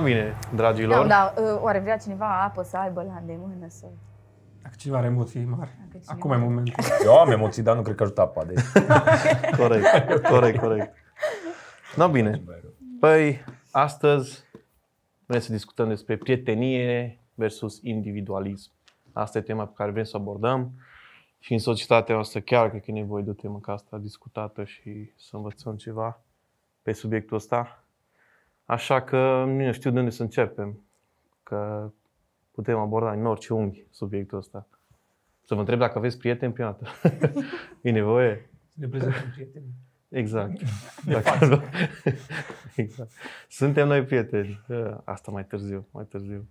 Da, bine, dragilor. Da, da, uh, oare vrea cineva apă să aibă la îndemână să... Dacă cineva are emoții mari. Dacă cineva- Acum e momentul. Eu am emoții, dar nu cred că ajută apa. Deci. Corect, corect, corect. Da, bine. Păi, astăzi vrem să discutăm despre prietenie versus individualism. Asta e tema pe care vrem să o abordăm și în societatea noastră chiar cred că e nevoie de o temă ca asta discutată și să învățăm ceva pe subiectul ăsta. Așa că nu știu de unde să începem, că putem aborda în orice unghi subiectul ăsta. Să vă întreb dacă aveți prieteni prima dată. e nevoie? Ne prezentăm prieteni. Exact. Dacă exact. Suntem noi prieteni. Asta mai târziu, mai târziu.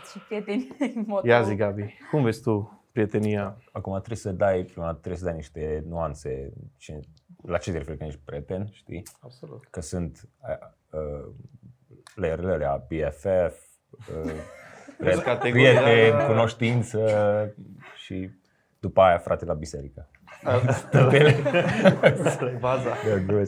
Ați și prieteni în moto. Ia zi, Gabi, cum vezi tu prietenia? Acum trebuie să dai, prima dată trebuie să dai niște nuanțe. Ce, la ce te referi când ești prieten, știi? Absolut. Că sunt uh, layerele alea, BFF, uh, Vezi priet- categoria, prieten, da. cunoștință și după aia frate la biserică. Asta e baza.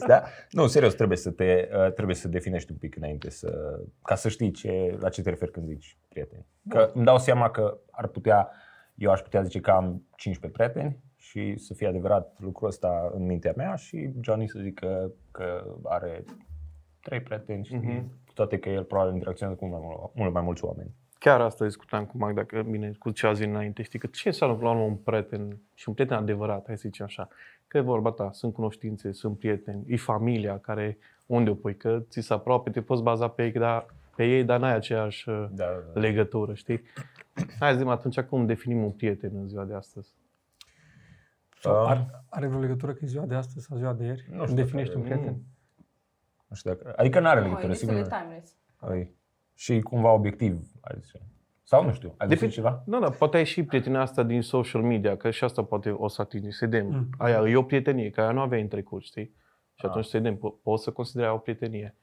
Da? Nu, serios, trebuie să te uh, trebuie să definești un pic înainte să ca să știi ce, la ce te referi când zici prieteni. Că îmi dau seama că ar putea eu aș putea zice că am 15 prieteni și să fie adevărat lucrul ăsta în mintea mea și Johnny să zică că are trei prieteni, știi? Mhm. Cu toate că el probabil interacționează cu mult mai, mul- mult mai mulți oameni. Chiar asta discutam cu Magda, că bine, cu ce a zis înainte, știi, că ce înseamnă până la urmă un prieten și un prieten adevărat, hai să zicem așa, că e vorba ta, sunt cunoștințe, sunt prieteni, e familia care, unde o pui, că ți se aproape, te poți baza pe ei, dar, pe ei, dar n-ai aceeași uh, Da, da. legătură, știi? Hai să zicem atunci cum definim un prieten în ziua de astăzi. Sau Um, are, are vreo legătură că e ziua de astăzi sau ziua de ieri? Nu Când știu definești dacă- un prieten? Nu știu dacă, adică nu are Nu, legătură, e sigur. destul de nu. timeless. Ai. Și cumva obiectiv, ai zice. Sau nu știu, ai găsit Depinde- ceva? Da, da, poate ai și prietenia asta din social media, că și asta poate o să atingi, să vedem. Mm. Aia e o prietenie, că aia nu aveai în trecut, știi? Și Ah. atunci să vedem, po- poți să consideri aia o prietenie.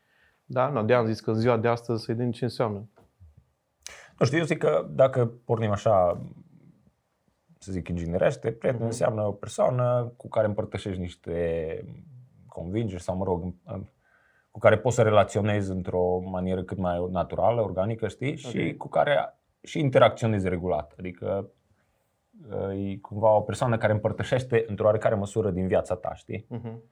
Da, nu, de am zis că în ziua de astăzi să vedem ce înseamnă. Nu știu, eu zic că dacă pornim așa, să zic inginerește, prieten înseamnă o persoană cu care împărtășești niște convingeri sau, mă rog, cu care poți să relaționezi într-o manieră cât mai naturală, organică, știi? Și cu care și interacționezi regulat. Adică e cumva o persoană care împărtășește într-o oarecare măsură din viața ta, știi? Mhm.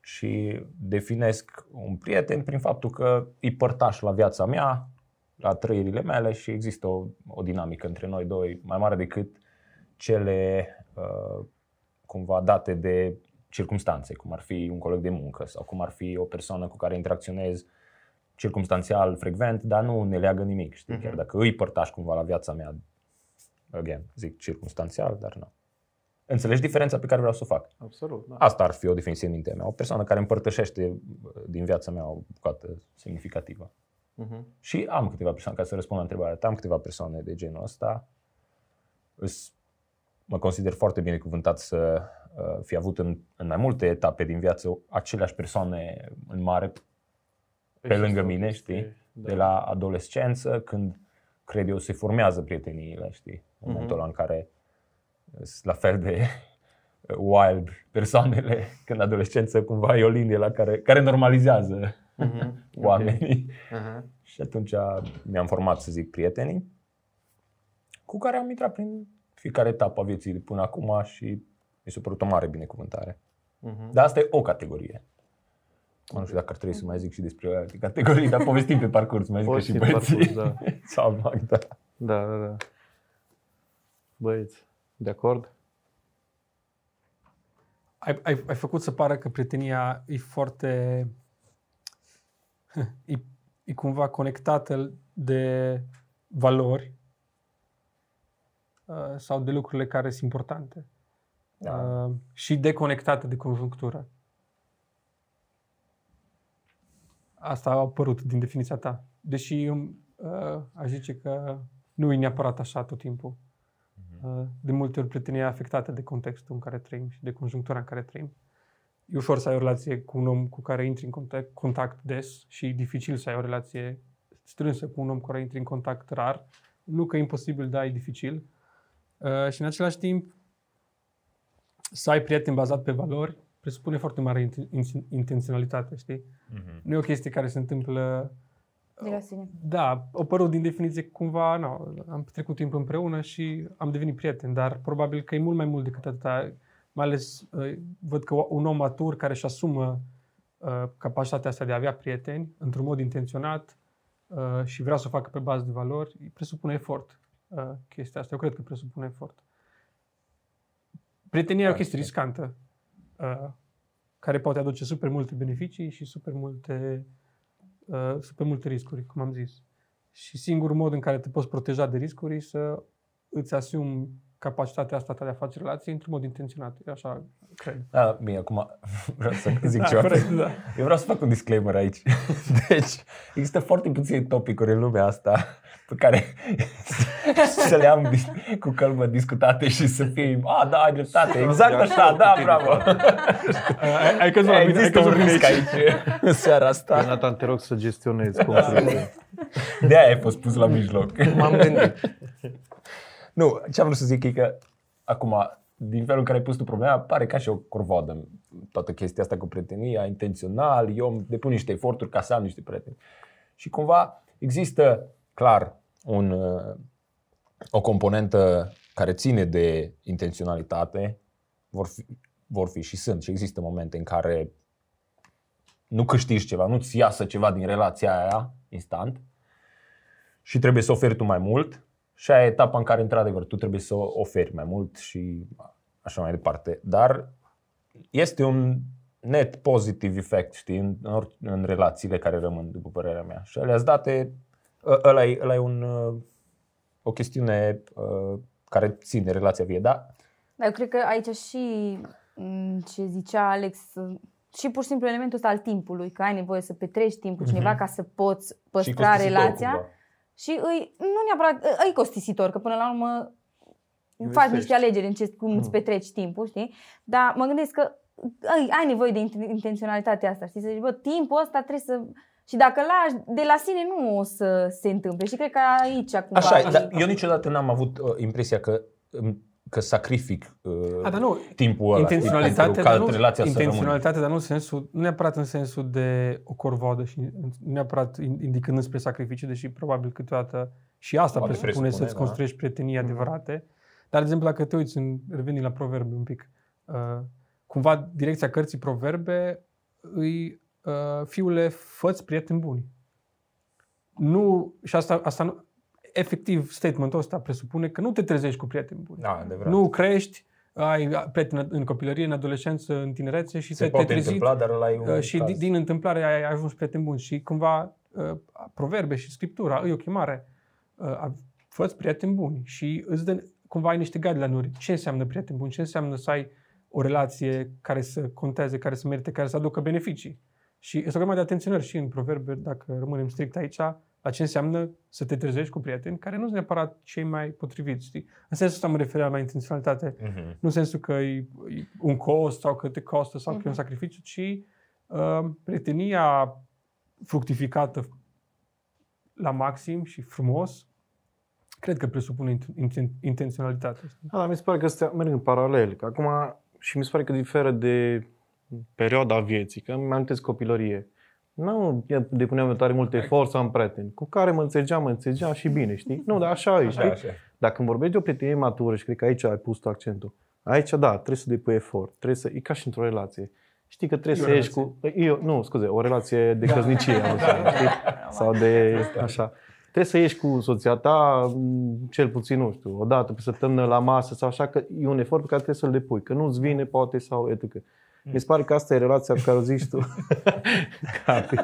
și definesc un prieten prin faptul că îi părtaș la viața mea, la trăirile mele și există o, o dinamică între noi doi mai mare decât cele uh, cumva date de circumstanțe, cum ar fi un coleg de muncă sau cum ar fi o persoană cu care interacționez circumstanțial frecvent, dar nu ne leagă nimic, știi? Mhm. Chiar dacă îi părtaș cumva la viața mea, again, zic circumstanțial, dar nu. Înțelegi diferența pe care vreau să o fac? Absolut, da. Asta ar fi o definiție în mintea mea. O persoană care împărtășește uh, din viața mea o bucată semnificativă. Mhm. Și am câteva persoane, ca să răspund la întrebarea ta, am câteva persoane de genul ăsta. Îs, mă consider foarte binecuvântat să uh, fi avut în, în mai multe etape din viață aceleași persoane în mare pe și lângă asta mine, este- știi? da. De la adolescență, când cred eu se formează prieteniile, știi? În momentul ăla în care sunt la fel de wild persoanele, când adolescență cumva e o linie la care, care normalizează Mhm. oamenii. Aha. Și atunci mi-am format, să zic, prietenii cu care am intrat prin fiecare etapă a vieții de până acum și mi s-a părut o mare binecuvântare. Mhm. Dar asta e o categorie. Nu știu dacă ar trebui să mai zic și despre alte categorii, dar povestim pe parcurs, mai zic că Poți și fi băieții. parcurs, da. Sau Magda. Da, da, da. Băieți, de acord? Ai, ai, ai făcut să pară că prietenia e foarte... E, e cumva conectată de valori uh, sau de lucrurile care sunt importante. Da. Uh, și deconectată de conjunctură. Asta a apărut din definiția ta. Deși eu uh, aș zice că nu e neapărat așa tot timpul. Uh, de multe ori prietenia e afectată de contextul în care trăim și de conjunctura în care trăim. E ușor să ai o relație cu un om cu care intri în contact, contact des și e dificil să ai o relație strânsă cu un om cu care intri în contact rar. Nu că e imposibil, dar e dificil. Uh, și în același timp, să ai prieteni bazat pe valori presupune foarte mare inten- in- intenționalitate, știi? Mhm. Nu e o chestie care se întâmplă De la sine. Da, au părut din definiție cumva, nu, am trecut timp împreună și am devenit prieteni, dar probabil că e mult mai mult decât atâta. Mai ales uh, văd că un om matur care își asumă uh, capacitatea asta de a avea prieteni într-un mod intenționat uh, și vrea să o facă pe bază de valori, presupune efort uh, chestia asta. Eu cred că presupune efort. Prietenia e o chestie riscantă, uh, care poate aduce super multe beneficii și super multe, uh, super multe riscuri, cum am zis. Și singurul mod în care te poți proteja de riscuri e să îți asumi capacitatea asta ta de a face relații într-un mod intenționat. Eu așa cred. Da, bine, acum vreau să zic Da, ceva. corect, da. Eu vreau să fac un disclaimer aici. Deci, există foarte puține topicuri în lumea asta pe care să le am dis- cu călmă discutate și să fie, a, da, ai dreptate, exact așa, da, bravo. Ai, ai căzut la mine, ai Există căzut un la mine risc aici. aici în seara asta. Jonathan, te rog să gestionezi conflictul. De aia ai fost pus la mijloc. M-am gândit. Nu, ce am vrut să zic e că acum, din felul în care ai pus tu problema, pare ca și o corvodă toată chestia asta cu prietenia, intențional, eu îmi depun niște eforturi ca să am niște prieteni. Și cumva există, clar, un, uh, o componentă care ține de intenționalitate, vor fi, vor fi și sunt și există momente în care nu câștigi ceva, nu-ți iasă ceva din relația aia instant și trebuie să oferi tu mai mult și aia e etapa în care, într-adevăr, tu trebuie să oferi mai mult și așa mai departe. Dar este un net positive effect, știi, în, în, or- în relațiile care rămân, după părerea mea. Și alea date, ă- ăla e, ăla e un, uh, o chestiune uh, care ține relația vie, da? Dar eu cred că aici și m, ce zicea Alex, și pur și simplu elementul ăsta al timpului, că ai nevoie să petreci timp cu cineva ca să poți păstra costisitor, relația. cumva. Și îi, nu neapărat, îi costisitor, că până la urmă faci Investești. niște alegeri în ce, cum îți petreci timpul, știi? Dar mă gândesc că ai, ai nevoie de int- intenționalitatea asta, știi? Să zici, bă, timpul ăsta trebuie să... Și dacă lași, de la sine nu o să se întâmple. Și cred că aici cumva... Așa, e, dar eu niciodată n-am avut uh, impresia că, um, că sacrific uh, A, dar nu, timpul ăla intenționalitate, pentru ca dar nu, relația să rămână. intenționalitate, dar nu, în sensul, nu neapărat în sensul de o corvoadă și nu neapărat in- indicând spre sacrificiu, deși probabil câteodată și asta Poate presupune presupune, să-ți da. construiești prietenii adevărate. Dar, de exemplu, dacă te uiți, în, revenind la proverbe un pic, uh, cumva direcția cărții proverbe îi, uh, fiule, fă-ți prieteni buni. Nu, și asta, asta nu, efectiv, statementul ăsta presupune că nu te trezești cu prieteni buni. Da, adevărat. Nu crești, ai prieteni în copilărie, în adolescență, în tinerețe și se te, poate te trezit întâmpla, dar ăla e un uh, și caz. din, din întâmplare ai, ai ajuns prieteni buni și cumva uh, proverbe și scriptura e o chemare. Uh, fă prieteni buni și îți dă, cumva ai niște guideline-uri. Ce înseamnă prieteni buni? Ce înseamnă să ai o relație care să conteze, care să merite, care să aducă beneficii? Și este o grămadă de atenționări și în proverbe, dacă rămânem strict aici, la ce înseamnă să te trezești cu prieteni care nu sunt neapărat cei mai potriviți. Știi? În sensul ăsta mă refeream la intenționalitate. Mhm. Nu în sensul că e, e un cost sau că te costă sau că e un Mhm. sacrificiu, ci uh, prietenia fructificată la maxim și frumos, cred că presupune int- inten- intenționalitate. știi? Da, dar mi se pare că astea merg în paralel. Că acum, și mi se pare că diferă de perioada vieții. Că îmi amintesc copilărie. Nu depuneam tare mult efort să am prieteni. Cu care mă înțelegeam, mă înțelegeam și bine, știi? Nu, dar așa e, Așa, știi? așa. Dacă îmi vorbești de o prietenie matură și cred că aici ai pus tu accentul. Aici, da, trebuie să depui efort. Trebuie să, e ca și într-o relație. Știi că trebuie E o să ieși cu... Eu, nu, scuze, o relație de căsnicie, am înțeles, știi? Sau de, așa. Trebuie să ieși cu soția ta, m, cel puțin, nu știu, o dată pe săptămână la masă sau așa, că e un efort pe care trebuie să-l depui, că nu-ți vine, poate, sau etc. Mi se pare că asta e relația pe care o zici tu. Capi.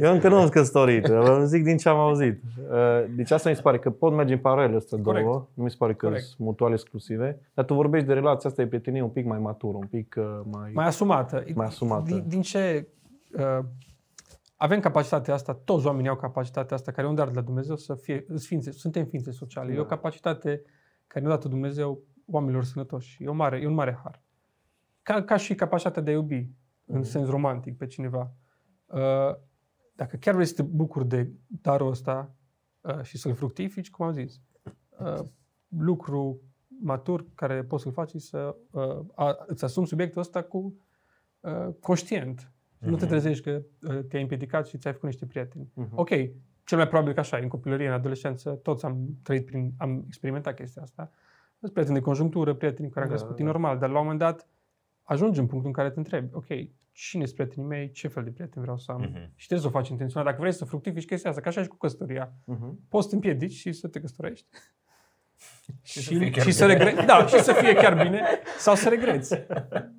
Eu încă nu am căsătorit, vă zic din ce am auzit. Uh, Deci asta mi se pare că pot merge în paralel astea Corect. două, nu mi se pare că Corect. sunt mutual exclusive, dar tu vorbești de relația asta de prietenie un pic mai matură, un pic uh, mai... Mai asumată. Mai asumată. Din, din ce uh, avem capacitatea asta, toți oamenii au capacitatea asta, care e un dar de la Dumnezeu să fie ființe, suntem ființe sociale. E o Da. capacitate care ne-a dat Dumnezeu oamenilor sănătoși. E, o mare, e un mare har. Ca, ca și capacitatea de a iubi, în sens romantic, pe cineva. Uh, dacă chiar vrei să te bucuri de darul ăsta uh, și să-l fructifici, cum am zis, uh, lucru matur care poți să-l faci e să uh, a, îți asumi subiectul ăsta cu uh, conștient Nu te trezești că uh, te-ai împiedicat și ți-ai făcut niște prieteni. Mhm. Ok, cel mai probabil că așa, e, în copilărie, în adolescență, toți am trăit prin, am experimentat chestia asta. Sunt prieteni de conjunctură, prieteni cu care am Da, crescut, da. e normal, dar la un moment dat ajungi în punctul în care te întrebi, ok, cine sunt prietenii mei, ce fel de prieteni vreau să am Mhm. și trebuie să o faci intenționat. Dacă vrei să fructifici chestia asta, ca așa și cu căsătoria, Mhm. poți să te împiedici și să te căsătorești. Și și, să fie chiar și să bine. regreți. Da, și să fie chiar bine sau să regreți.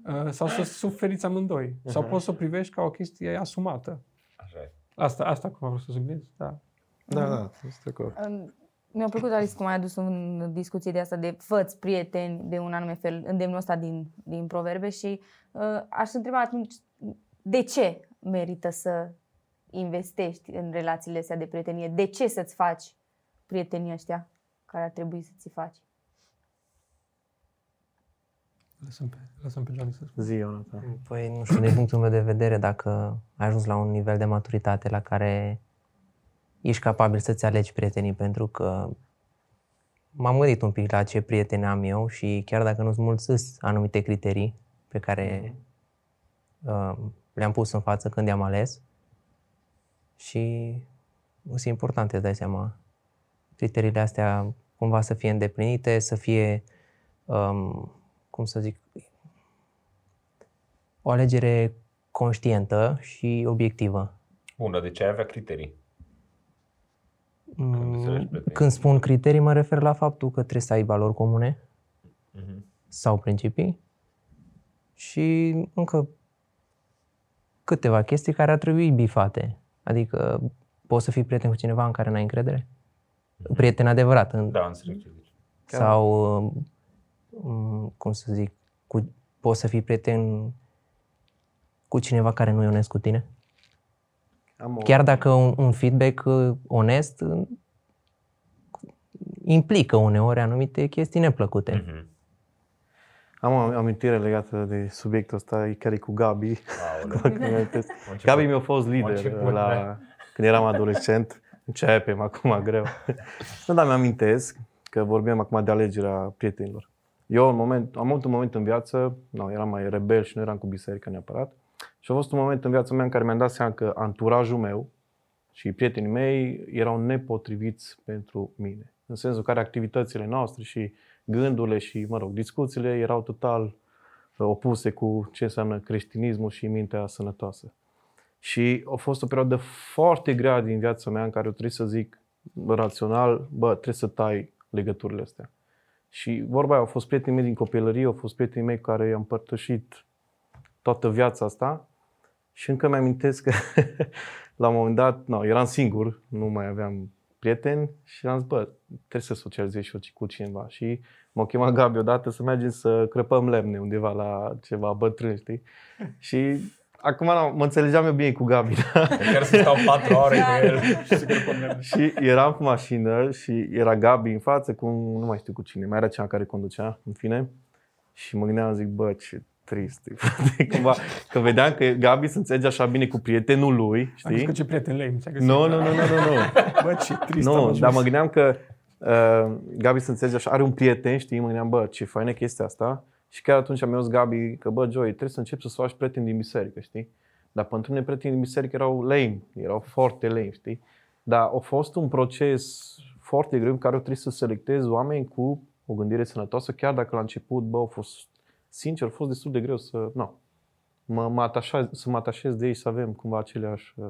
Uh, sau să suferiți amândoi. Sau poți să o privești ca o chestie asumată. Așa e. Asta, asta cum am vrut să subliniez, da. Da, da, sunt de acord. Um, Mi-a plăcut, Alice, cum ai adus în discuție de asta de făți prieteni de un anume fel, îndemnul ăsta din, din proverbe și uh, aș întreba atunci de ce merită să investești în relațiile astea de prietenie? De ce să-ți faci prietenii ăștia care ar trebui să ți faci? Lăsăm pe, lăsăm pe Johnny să spună. Zi, Ionata. Păi, nu știu, din punctul meu de vedere, dacă ai ajuns la un nivel de maturitate la care ești capabil să-ți alegi prietenii, pentru că m-am gândit un pic la ce prieteni am eu și chiar dacă nu-ți mulțesc anumite criterii pe care uh, le-am pus în față când i-am ales și sunt importante, îți dai seama, criteriile astea cumva să fie îndeplinite, să fie, um, cum să zic, o alegere conștientă și obiectivă. Bun, dar de ce ai avea criterii? Mm, înțelegi prieteni. Când spun criterii, mă refer la faptul că trebuie să ai valori comune Mhm. sau principii și încă câteva chestii care ar trebui bifate. Adică poți să fii prieten cu cineva în care n-ai încredere? Prieten adevărat. În, Da, înțeleg ce zici. sau, um, cum să zic, cu, poți să fii prieten cu cineva care nu e onest cu tine? Am o... Chiar dacă un, un feedback uh, onest uh, implică uneori anumite chestii neplăcute. Mhm. Am o amintire legată de subiectul ăsta, e chiar e cu Gabi. Aoleu. Acum când mi-amintesc. Am început. Gabi mi-a fost lider început, la, da. când eram adolescent. Începem acum greu. Nu, dar mi-amintesc că vorbeam acum de alegerea prietenilor. Eu în moment, am avut un moment în viață, nu, eram mai rebel și nu eram cu biserica neapărat. Și a fost un moment în viața mea în care mi-am dat seama că anturajul meu și prietenii mei erau nepotriviți pentru mine. În sensul în care activitățile noastre și gândurile și, mă rog, discuțiile erau total uh, opuse cu ce înseamnă creștinismul și mintea sănătoasă. Și a fost o perioadă foarte grea din viața mea în care eu trebuie să zic rațional, bă, trebuie să tai legăturile astea. Și vorba aia, au fost prietenii mei din copilărie, au fost prietenii mei cu care i-am împărtășit toată viața asta și încă mi-amintesc că la un moment dat, no, eram singur, nu mai aveam prieteni și am zis, bă, trebuie să socializez și eu cu cineva. Și m-a chemat Gabi odată să mergem să crăpăm lemne undeva la ceva bătrân, știi? Și acum nu, mă înțelegeam eu bine cu Gabi, da? Chiar să stau patru ore cu el. și eram cu mașină și era Gabi în față cu, nu mai știu cu cine, mai era cea care conducea, în fine. Și mă gândeam, zic, bă, ce trist e, frate, cumva, că vedeam că Gabi se înțelege așa bine cu prietenul lui, Am știi? zis că ce prieten lame ți-a găsit. Nu, nu, nu, nu, nu, nu. Bă, ce trist am Nu, ajuns. dar mă gândeam că uh, Gabi se înțelege așa, are un prieten, știi? Mă gândeam, bă, ce faină chestia asta. Și chiar atunci mi-a zis Gabi că, bă, Joy, trebuie să începi să-ți faci prieteni din biserică, știi? Dar pentru mine prietenii din biserică erau lame, erau foarte lame, știi? Dar a fost un proces foarte greu în care eu trebuie să selectez oameni cu o gândire sănătoasă, chiar dacă la început, bă, a fost, sincer, a fost destul de greu să, nu, mă, mă atașa, să mă atașez de ei și să avem cumva aceleași uh,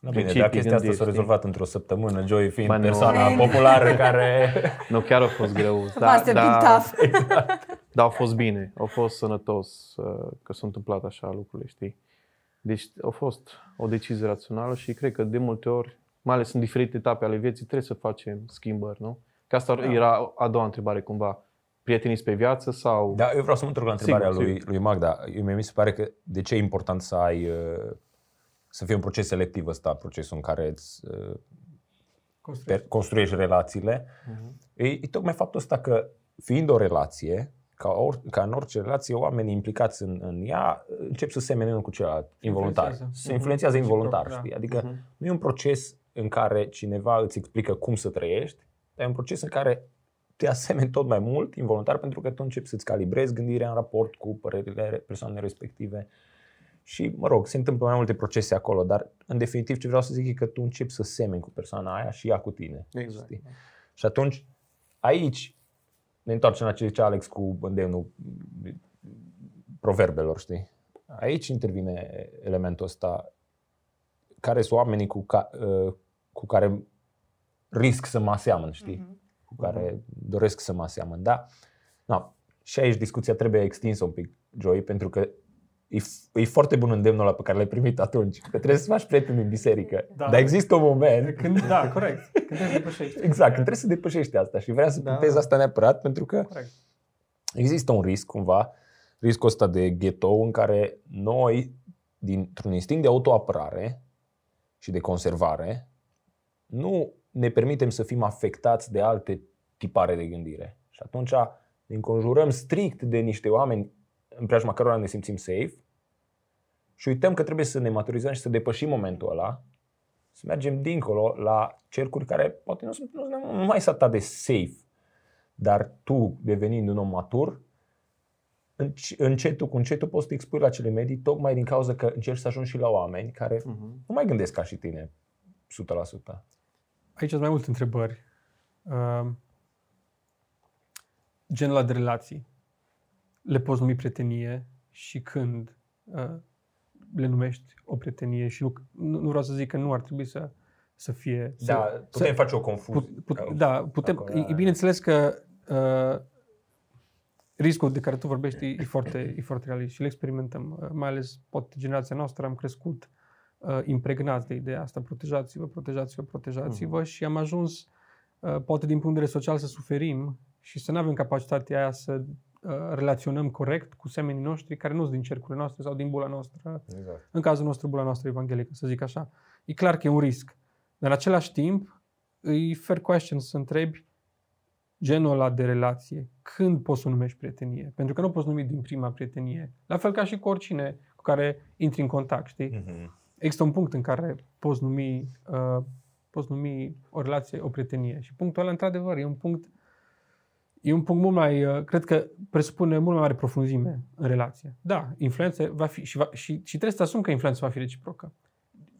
Da, bine, Principii, dar chestia asta gândiri, s-a știi? rezolvat într-o săptămână, Joey fiind Ba, nu. persoana populară care... Nu, chiar a fost greu. Master da, tough. Dar a fost bine, a fost sănătos uh, că s-a întâmplat așa lucrurile, știi? Deci a fost o decizie rațională și cred că de multe ori, mai ales în diferite etape ale vieții, trebuie să facem schimbări, nu? Că asta era a doua întrebare cumva. Prieteniți pe viață sau... Da, eu vreau să mă întorc la întrebarea Sigur, lui, lui Magda. Eu, mie mi se pare că de ce e important să ai uh, să fie un proces selectiv ăsta, procesul în care îți uh, Construiești. per- construiești relațiile, e, e tocmai faptul ăsta că fiind o relație, ca, or, ca în orice relație, oamenii implicați în, în ea încep să semene unul cu celălalt, involuntar. influențează. Se influențează Mhm. involuntar, Da. știi? Adică nu e un proces în care cineva îți explică cum să trăiești, dar e un proces în care te asemeni tot mai mult involuntar pentru că tu începi să-ți calibrezi gândirea în raport cu părerile persoanei respective Și, mă rog, se întâmplă mai multe procese acolo, dar în definitiv ce vreau să zic e că tu începi să semeni cu persoana aia și ea cu tine. Exact. Știi? Și atunci, aici, ne întoarcem la ce zicea Alex cu îndemnul proverbelor, știi? Aici intervine elementul ăsta. Care sunt oamenii cu, ca, uh, cu care risc să mă aseamăn, știi? Mhm. Cu care doresc să mă aseamăn, da? No. Și aici discuția trebuie extinsă un pic, Joey, pentru că e, f- e foarte bun îndemnul ăla pe care l-ai primit atunci. Că trebuie să faci prieteni în biserică. Da. Dar există un moment Când, da, corect. Când te depășești. Exact, când trebuie să depășești asta și vreau să Da. puntez asta neapărat pentru că Corect. există un risc cumva, riscul ăsta de ghetto în care noi, dintr-un instinct de autoapărare și de conservare, nu ne permitem să fim afectați de alte tipare de gândire. Și atunci ne înconjurăm strict de niște oameni în preajma cărora ne simțim safe și uităm că trebuie să ne maturizăm și să depășim momentul ăla, să mergem dincolo la cercuri care poate nu, sunt, nu, nu mai sunt atât de safe, dar tu, devenind un om matur, înc- încetul cu încetul poți să te expui la cele medii tocmai din cauza că încerci să ajungi și la oameni care Mhm. nu mai gândesc ca și tine 100%. Aici sunt mai multe întrebări. Uh, genul ăla de relații. Le poți numi prietenie și când uh, le numești o prietenie și nu, nu, nu vreau să zic că nu ar trebui să, să fie... Da, să, putem să, face o confuzie. put, put, da, putem, acolo, e, e bineînțeles că uh, riscul de care tu vorbești e, e, foarte, e foarte realist și îl experimentăm. Uh, mai ales, poate, generația noastră am crescut uh, impregnați de ideea asta, protejați-vă, protejați-vă, protejați-vă Mhm. și am ajuns, uh, poate din punct de vedere social, să suferim și să nu avem capacitatea aia să uh, relaționăm corect cu semenii noștri care nu sunt din cercurile noastre sau din bula noastră Exact. în cazul nostru, bula noastră evanghelică, să zic așa. E clar că e un risc. Dar în același timp, e fair question să întrebi genul ăla de relație. Când poți să o numești prietenie? Pentru că nu poți numi din prima prietenie. La fel ca și cu oricine cu care intri în contact, știi? Mhm. Există un punct în care poți numi, uh, poți numi o relație o prietenie. Și punctul ăla, într-adevăr, e un punct E un punct mult mai, uh, cred că presupune mult mai mare profunzime în relație. Da, influența va fi și, va, și, și trebuie să asum că influența va fi reciprocă.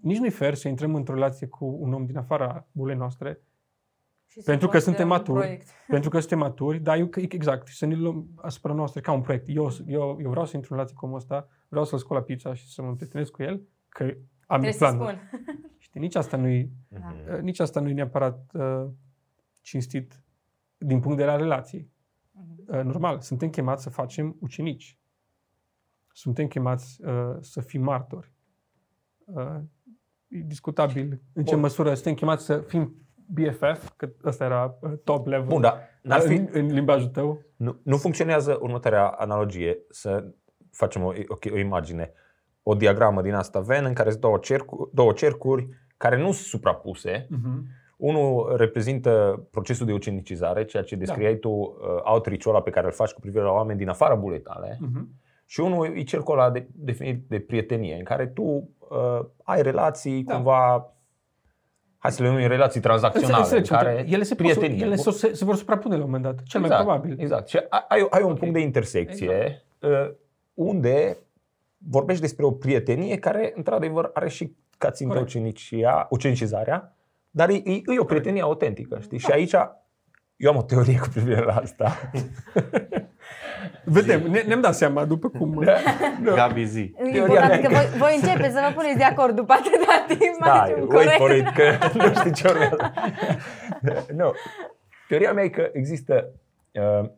Nici nu e fair să intrăm într-o relație cu un om din afara bulei noastre, Și să Pentru că considerăm suntem un maturi. proiect. pentru că suntem maturi, dar eu, exact, și să ne luăm asupra noastră ca un proiect. Eu, eu, eu vreau să intru în relație cu omul ăsta, vreau să-l scol la pizza și să mă împrietenesc cu el, că am Trebuie să planul. spun. Știi, nici asta nu e Mhm. Uh, nici asta nu e neapărat uh, cinstit din punct de vedere al relației. Mhm. Uh, normal, suntem chemați să facem ucenici. Suntem chemați uh, să fim martori. Uh, e discutabil în ce Bun. măsură suntem chemați să fim BFF, că ăsta era uh, top level Bun, dar n-ar fi, în, în limbajul tău. nu, nu funcționează următoarea analogie, să facem o, o, o imagine, o diagramă din asta Venn în care sunt două, cercu, două cercuri care nu sunt suprapuse. Uh-huh. Unul reprezintă procesul de ucenicizare, ceea ce descriai tu, uh, outreach-ul ăla pe care îl faci cu privire la oameni din afara bulei tale. Uh-huh. Și unul e cercul ăla de, definit de prietenie, în care tu uh, ai relații Da. cumva, hai să le numim relații tranzacționale, în Înțelegi, care ele se, pot, prietenie. ele se, se, se vor suprapune la un moment dat, cel exact, mai probabil. Exact. Și ai, ai, ai un Ok. punct de intersecție uh, unde vorbești despre o prietenie care, într-adevăr, are și ca țintă Corect. ucenicia, ucenicizarea, dar e, e, e o prietenie autentică, știi? Da. Și aici eu am o teorie cu privire la asta. Vedem, ne, ne-am dat seama după cum... Gabi zi. E Teoria important mea că e voi, voi începeți să vă puneți de acord după atâta timp. Da, mai niciun wait corect. for it, că nu știi ce urmează. no. Teoria mea e că există... Uh,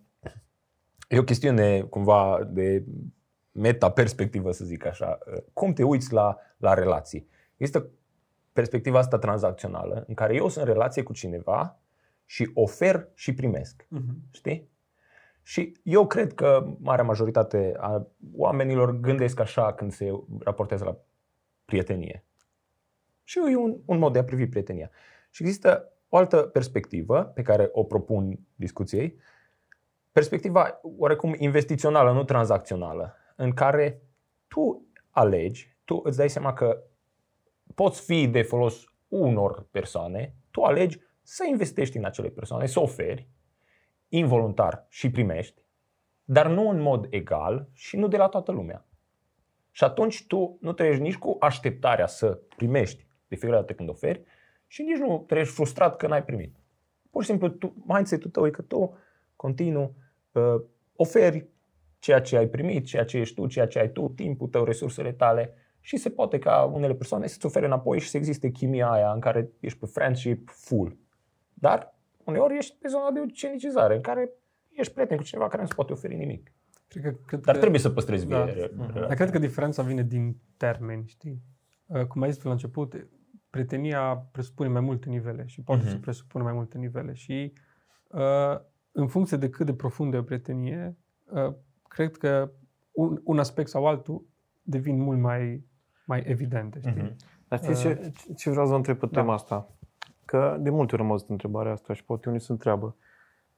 e o chestiune cumva de meta-perspectivă, să zic așa. Uh, Cum te uiți la, la relații? Există perspectiva asta tranzacțională, în care eu sunt în relație cu cineva și ofer și primesc. Mhm. Știi? Și eu cred că marea majoritate a oamenilor gândesc așa când se raportează la prietenie. Și e un, un mod de a privi prietenia. Și există o altă perspectivă pe care o propun discuției, perspectiva oarecum investițională, nu tranzacțională, în care tu alegi, tu îți dai seama că poți fi de folos unor persoane, tu alegi să investești în acele persoane, să oferi involuntar și primești, dar nu în mod egal și nu de la toată lumea. Și atunci tu nu trăiești nici cu așteptarea să primești de fiecare dată când oferi și nici nu trăiești frustrat că n-ai primit. Pur și simplu, tu, mindset-ul tău e că tu continuu uh, oferi ceea ce ai primit, ceea ce ești tu, ceea ce ai tu, timpul tău, resursele tale și se poate ca unele persoane să-ți ofere înapoi și să existe chimia aia în care ești pe friendship full. Dar uneori ești pe zona de ucenicizare în care ești prieten cu cineva care nu îți poate oferi nimic. Cred că, cred Dar că, trebuie să păstrezi da. vie. re- Dar relația. cred că diferența vine din termeni, știi? Uh, Cum ai zis tu la început, prietenia presupune mai multe nivele și poate Mhm. să presupună mai multe nivele și uh, în funcție de cât de profundă e o prietenie, uh, cred că un, un aspect sau altul devin mult mai, mai evidente, știi? Mhm. Dar știți ce, ce vreau să vă întreb pe Da. tema asta? Că de multe ori am auzit întrebarea asta și poate unii se întreabă.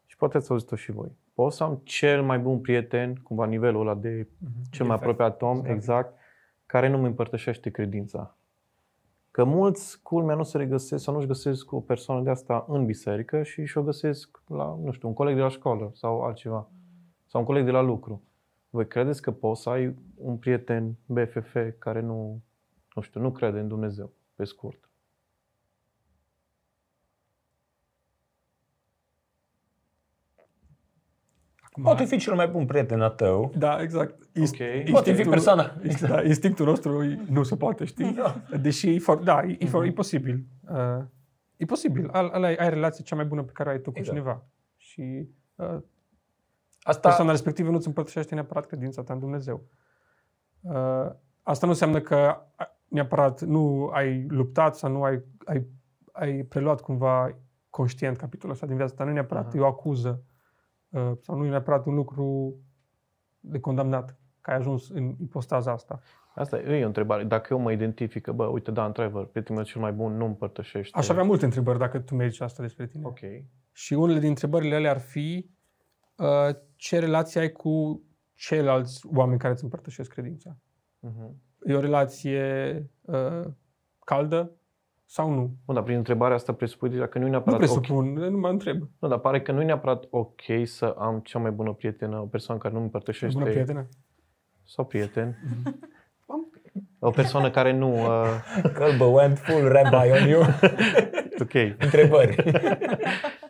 Și poate ați auzit-o și voi. Pot să am cel mai bun prieten, cumva nivelul ăla de cel mai Exact. apropiat om, Exact. exact, care nu mi împărtășește credința. Că mulți, culmea, nu se regăsesc sau nu-și găsesc o persoană de asta în biserică și și-o găsesc la, nu știu, un coleg de la școală sau altceva. Sau un coleg de la lucru. Voi credeți că poți să ai un prieten BFF care nu, nu știu, nu crede în Dumnezeu, pe scurt? Acum, Poate fi cel mai bun prieten al tău. Da, exact. Inst- Ok. Poate fi persoana. Da, instinctul nostru e- nu se poate, știi? Deși, e for, da, e, e, for, e posibil. Uh, e posibil. Al, al, ai, ai relația cea mai bună pe care o ai tu cu Exact. cineva. Și uh, Asta, persoana respectivă nu-ți împărtășește neapărat credința ta în Dumnezeu. Uh, asta nu înseamnă că a- neapărat nu ai luptat sau nu ai, ai, ai preluat cumva conștient capitolul ăsta din viața ta. Nu e neapărat Aha. e o acuză uh, sau nu e neapărat un lucru de condamnat că ai ajuns în ipostaza asta. Asta e o întrebare. Dacă eu mă identifică, bă, uite, da, într-adevăr, prietenul meu cel mai bun nu împărtășește. Aș avea multe întrebări dacă tu mergi asta despre tine. Ok. Și unele din întrebările alea ar fi uh, ce relație ai cu ceilalți oameni care îți împărtășesc credința? Uh-huh. E o relație uh, caldă sau nu? Bun, dar prin întrebarea asta presupui deja că nu e Nu neapărat presupun, nu mă întreb. ok. Nu, dar pare că nu e neapărat ok să am cea mai bună prietenă, o persoană care nu îmi împărtășește. Bună prietenă. Sau prieten. o persoană care nu... Uh, Călbă went full rabbi on you. ok. Întrebări.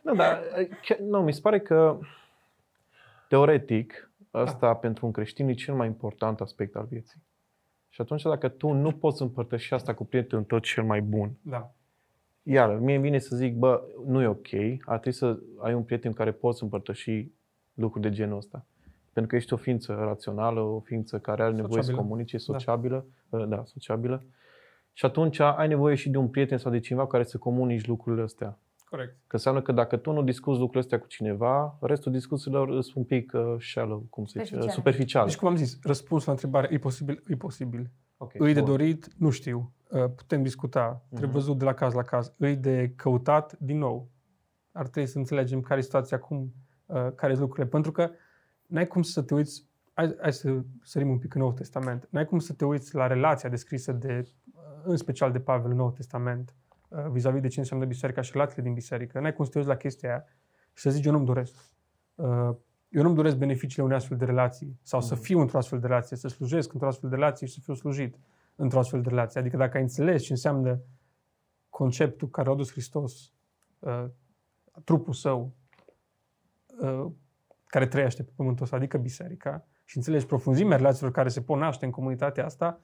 Nu, dar chiar- nu, mi se pare că teoretic ăsta pentru un creștin e cel mai important aspect al vieții. Și atunci dacă tu nu poți împărtăși asta cu prietenul tău cel mai bun, Da. iar mie îmi vine să zic, bă, nu e ok, ar trebui să ai un prieten cu care poți împărtăși lucruri de genul ăsta. Pentru că ești o ființă rațională, o ființă care are nevoie să Sociabilă. comunice, sociabilă, da. da, sociabilă. Și atunci ai nevoie și de un prieten sau de cineva cu care să comunici lucrurile astea. Corect. Că înseamnă că dacă tu nu discuți lucrurile astea cu cineva, restul discuțiilor sunt un pic uh, shallow, cum se zice, Superficiale. superficiale. Deci, cum am zis, răspunsul la întrebare e posibil, e posibil. okay, Îi de bun. dorit, nu știu. Uh, Putem discuta. Trebuie văzut de la caz la caz. Îi de căutat, din nou. Ar trebui să înțelegem care e situația acum, uh, care sunt lucrurile. Pentru că n-ai cum să te uiți, hai, hai să sărim un pic în Noul Testament, n-ai cum să te uiți la relația descrisă de, uh, în special de Pavel în Noul Testament, uh, vis-a-vis de ce înseamnă biserica și relațiile din biserică. N-ai cum să te uiți la chestia aia și să zici, eu nu-mi doresc. Uh, Eu nu-mi doresc beneficiile unei astfel de relații sau să fiu într-o astfel de relație, să slujesc într-o astfel de relație și să fiu slujit într-o astfel de relație. Adică dacă ai înțeles ce înseamnă conceptul care a adus Hristos, uh, trupul său, uh, care trăiește pe pământul ăsta, adică biserica, și înțelegi profunzimea relațiilor care se pot naște în comunitatea asta,